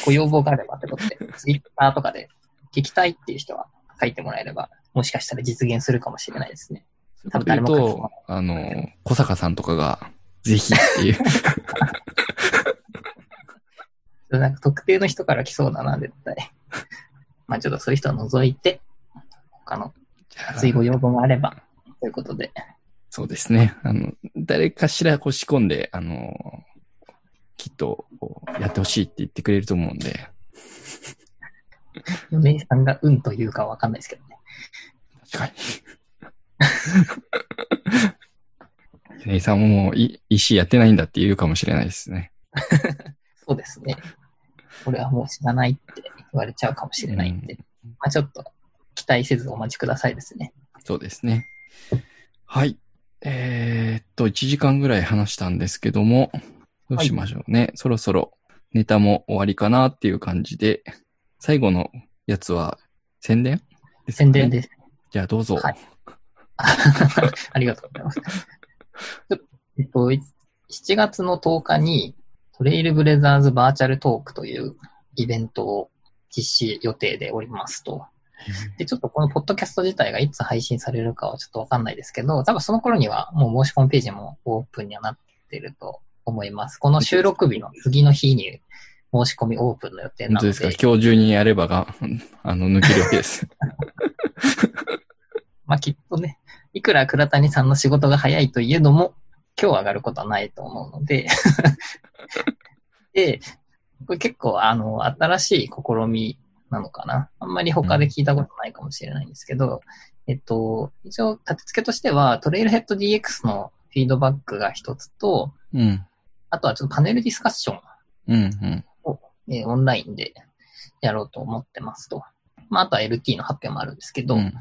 ご要望があればってことで、ツイッターとかで聞きたいっていう人は書いてもらえれば、もしかしたら実現するかもしれないですね。そういうこと言うと、あの、小坂さんとかが、ぜひっていう。なんか特定の人から来そうだな、絶対。まあちょっとそういう人は除いて、他の熱いご要望があれば、ということで。そうですね。あの、誰かしらこう仕込んで、あの、きっと、こうやってほしいって言ってくれると思うんで、米井さんがうんというかわかんないですけどね。確かに。ネイさんももうい EC やってないんだって言うかもしれないですね。そうですね。これはもう知らないって言われちゃうかもしれないんで、うんまあちょっと期待せずお待ちくださいですね。そうですね。はい。えーっと、1時間ぐらい話したんですけども、どうしましょうね。そろそろネタも終わりかなっていう感じで、最後のやつは宣伝ですかね宣伝です。じゃあどうぞ。はい ありがとうございます。えっと、い7月の10日にトレイルブレザーズバーチャルトークというイベントを実施予定でおりますと。で、ちょっとこのポッドキャスト自体がいつ配信されるかはちょっとわかんないですけど、多分その頃にはもう申し込みページもオープンにはなってると思います。この収録日の次の日に申し込みオープンの予定なので。本当ですか？今日中にやればが、あの、抜けるわけです。まあきっとね、いくら倉谷さんの仕事が早いといえども、今日上がることはないと思うので、で、これ結構あの、新しい試みなのかな。あんまり他で聞いたことないかもしれないんですけど、えっと、一応立て付けとしては、トレイルヘッド DX のフィードバックが一つと、うん。ああとはちょっとパネルディスカッションうん、うん。えーオンラインでやろうと思ってますと。まあ、あとは LT の発表もあるんですけど、うん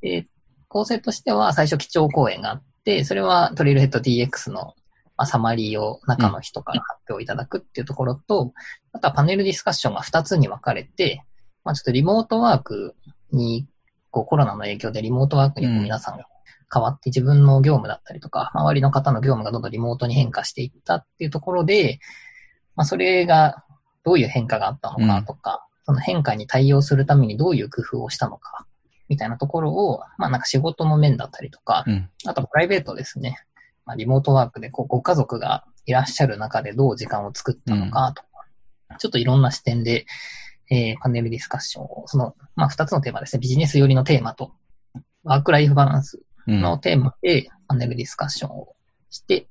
で構成としては最初基調講演があって、それはトレイルヘッド DX の、まあ、サマリーを中の人から発表いただくっていうところと、あとはパネルディスカッションが2つに分かれて、まあ、ちょっとリモートワークに、こうコロナの影響でリモートワークに皆さんが変わって自分の業務だったりとか、周りの方の業務がどんどんリモートに変化していったっていうところで、まあ、それがどういう変化があったのかとか、その変化に対応するためにどういう工夫をしたのか、みたいなところを、まあなんか仕事の面だったりとか、うん。あとプライベートですね。まあリモートワークでこうご家族がいらっしゃる中でどう時間を作ったのかとか、ちょっといろんな視点で、えーパネルディスカッションを、その、まあ二つのテーマですね。ビジネス寄りのテーマと、ワークライフバランスうん。のテーマでパネルディスカッションをして、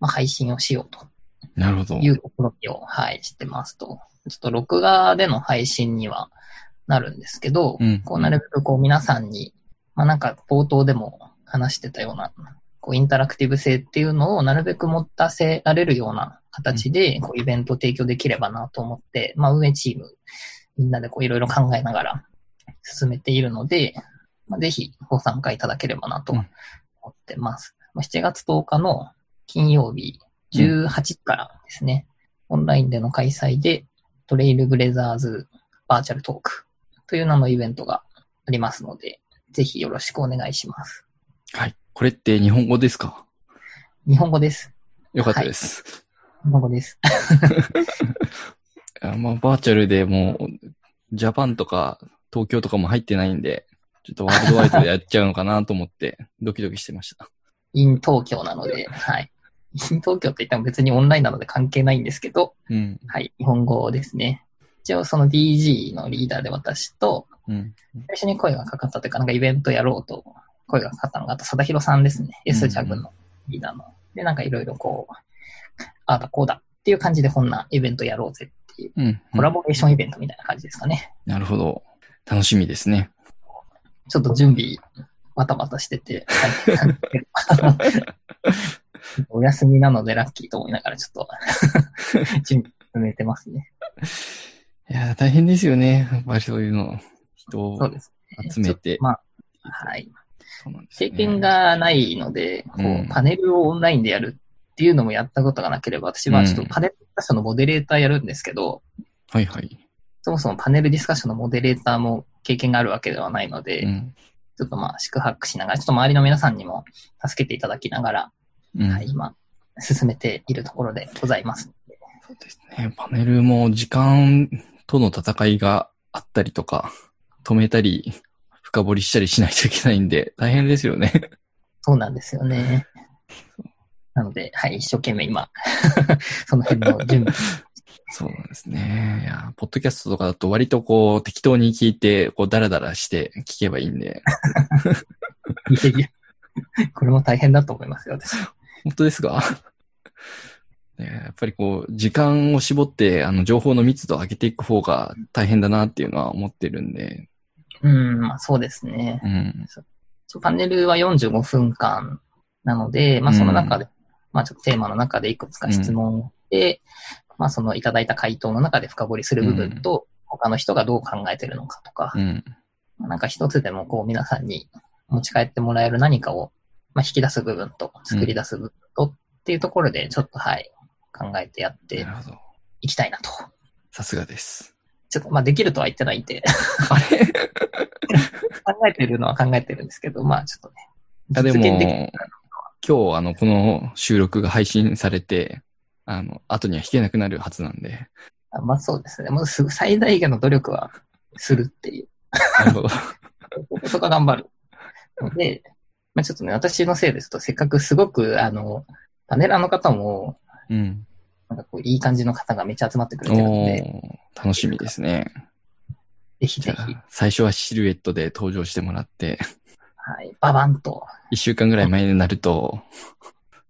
まあ配信をしようとなるほど。いう試みを、はい、してますと。ちょっと録画での配信にはなるんですけど、うん。こうなるべくこう皆さんに、まあなんか冒頭でも話してたような、こうインタラクティブ性っていうのをなるべく持たせられるような形で、こうイベントを提供できればなと思って、まあ運営チーム、みんなでこういろいろ考えながら進めているので、まあ、ぜひご参加いただければなと思ってます。まあ7月10日の金曜日18時からですね、オンラインでの開催で、トレイルブレザーズバーチャルトークという名のイベントがありますので、ぜひよろしくお願いします。はい。これって日本語ですか？日本語です。よかったです。日本語です。あまあ、バーチャルでもう、ジャパンとか東京とかも入ってないんで、ちょっとワールドワイドでやっちゃうのかなと思って、ドキドキしてました。in 東京なので、はい。in 東京って言っても別にオンラインなので関係ないんですけど、うん。はい、日本語ですね。一応その DG のリーダーで私と、うん。最初に声がかかったというか、なんかイベントやろうと声がかかったのが、あと、貞弘さんですね。うん S ジャグのリーダーの。で、なんかいろいろこう、ああだこうだっていう感じでこんなイベントやろうぜっていう、うん。コラボレーションイベントみたいな感じですかね。なるほど。楽しみですね。ちょっと準備、バタバタしてて、お休みなのでラッキーと思いながらちょっと 準備進めてますね。いや、大変ですよね。やっぱりそういうの、人を。集めてまあ、はい。そうなんですよね経験がないので、こううんパネルをオンラインでやるっていうのもやったことがなければ、私はちょっとうんパネルディスカッションのモデレーターやるんですけど、はいはい。そもそもパネルディスカッションのモデレーターも経験があるわけではないので、うん。ちょっとまあ、宿泊しながら、ちょっと周りの皆さんにも助けていただきながら、うんはい、今、進めているところでございます。そうですね。パネルも時間との戦いがあったりとか、止めたり、深掘りしたりしないといけないんで、大変ですよね。そうなんですよね。なので、はい、一生懸命今、その辺の準備。そうなんですね。いや、ポッドキャストとかだと割とこう、適当に聞いて、こう、ダラダラして聞けばいいんで。いやいや、これも大変だと思いますよ、私。本当ですか？ねやっぱりこう、時間を絞って、あの、情報の密度を上げていく方が大変だなっていうのは思ってるんで、うん、まあそうですね。うん。そうパネルは45分間なので、まあその中で、まあちょっとテーマの中でいくつか質問をして、まあそのいただいた回答の中で深掘りする部分と、他の人がどう考えてるのかとか、うん。まあなんか一つでもこう皆さんに持ち帰ってもらえる何かを、まあ引き出す部分と作り出す部分とっていうところでちょっとはい、考えてやって。いきたいなと。さすがです。ちょっとまあできるとは言ってないんで、あれ？考えてるのは考えてるんですけど、まあちょっとね。あでも、今日あの、この収録が配信されて、あの、後には弾けなくなるはずなんで。あまあそうですね。もうすぐ最大限の努力はするっていう。なるほど。そこは頑張る。ので、まあちょっとね、私のせいですと、せっかくすごく、あの、パネラーの方も、うん。なんかこう、いい感じの方がめっちゃ集まってくれてるのおで、ー楽しみですね。ぜひぜひ、最初はシルエットで登場してもらって、はい、ババンと、一週間ぐらい前になると、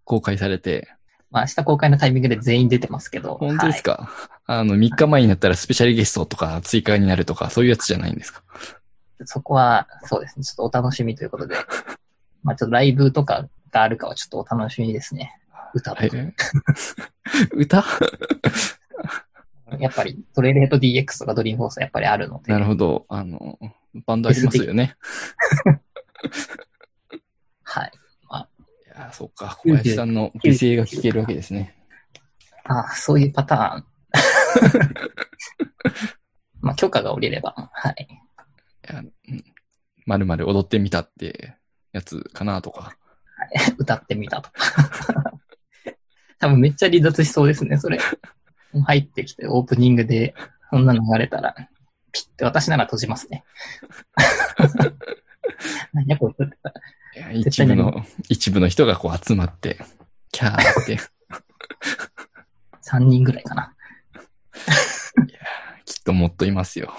公開されて、まあ明日公開のタイミングで全員出てますけど、本当ですか、あの、3日前になったらスペシャルゲストとか追加になるとか、そういうやつじゃないんですか？はい、そこは、そうですね、ちょっとお楽しみということで、まあちょっとライブとかがあるかはちょっとお楽しみですね。歌とか。はい。歌？やっぱりトレイレート DX とかドリームフォースはやっぱりあるので、なるほど。あの、バンドありますよね。はい。いやー、そうか。小林さんの美声が聞けるわけですね。ああ、そういうパターン。まあ許可が下りれば、はい。いや、うん。まるまる踊ってみたってやつかなとか。歌ってみたとか。多分めっちゃ離脱しそうですね、それ。入ってきてオープニングで、そんなの流れたら、ピッて私なら閉じますね。何やこい一部の、一部の人がこう集まって、キャーって、3人ぐらいかな。きっともっといますよ。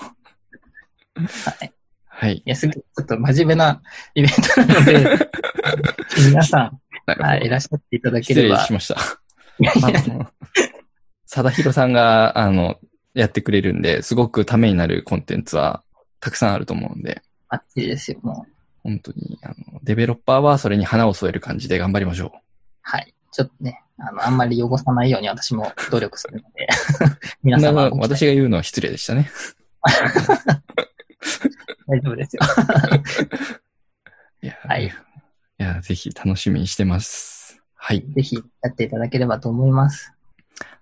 はい。はい。いや、すぐ、ちょっと真面目なイベントなので、皆さん。はい、いらっしゃっていただけ失れば礼し。ました。いやいやあの、貞弘さんが、あの、やってくれるんで、すごくためになるコンテンツはたくさんあると思うんで、あっちですよ、もう。本当に、あの、デベロッパーはそれに花を添える感じで頑張りましょはい。ちょっとね、あの、あんまり汚さないように私も努力するので、皆う。な様、私が言うのは失礼でしたね。大丈夫ですよ。いや、はいいや、ぜひ楽しみにしてます。はい。ぜひやっていただければと思います。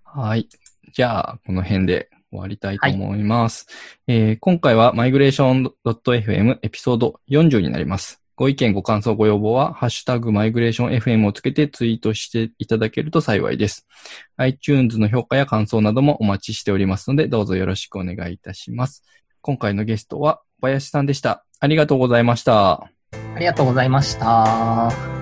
はい。じゃあ、この辺で終わりたいと思います。えー今回は migration.fm エピソード40になります。ご意見、ご感想、ご要望は、ハッシュタグマイグレーション FM をつけてツイートしていただけると幸いです。iTunes の評価や感想などもお待ちしておりますので、どうぞよろしくお願いいたします。今回のゲストは、小林さんでした。ありがとうございました。ありがとうございました。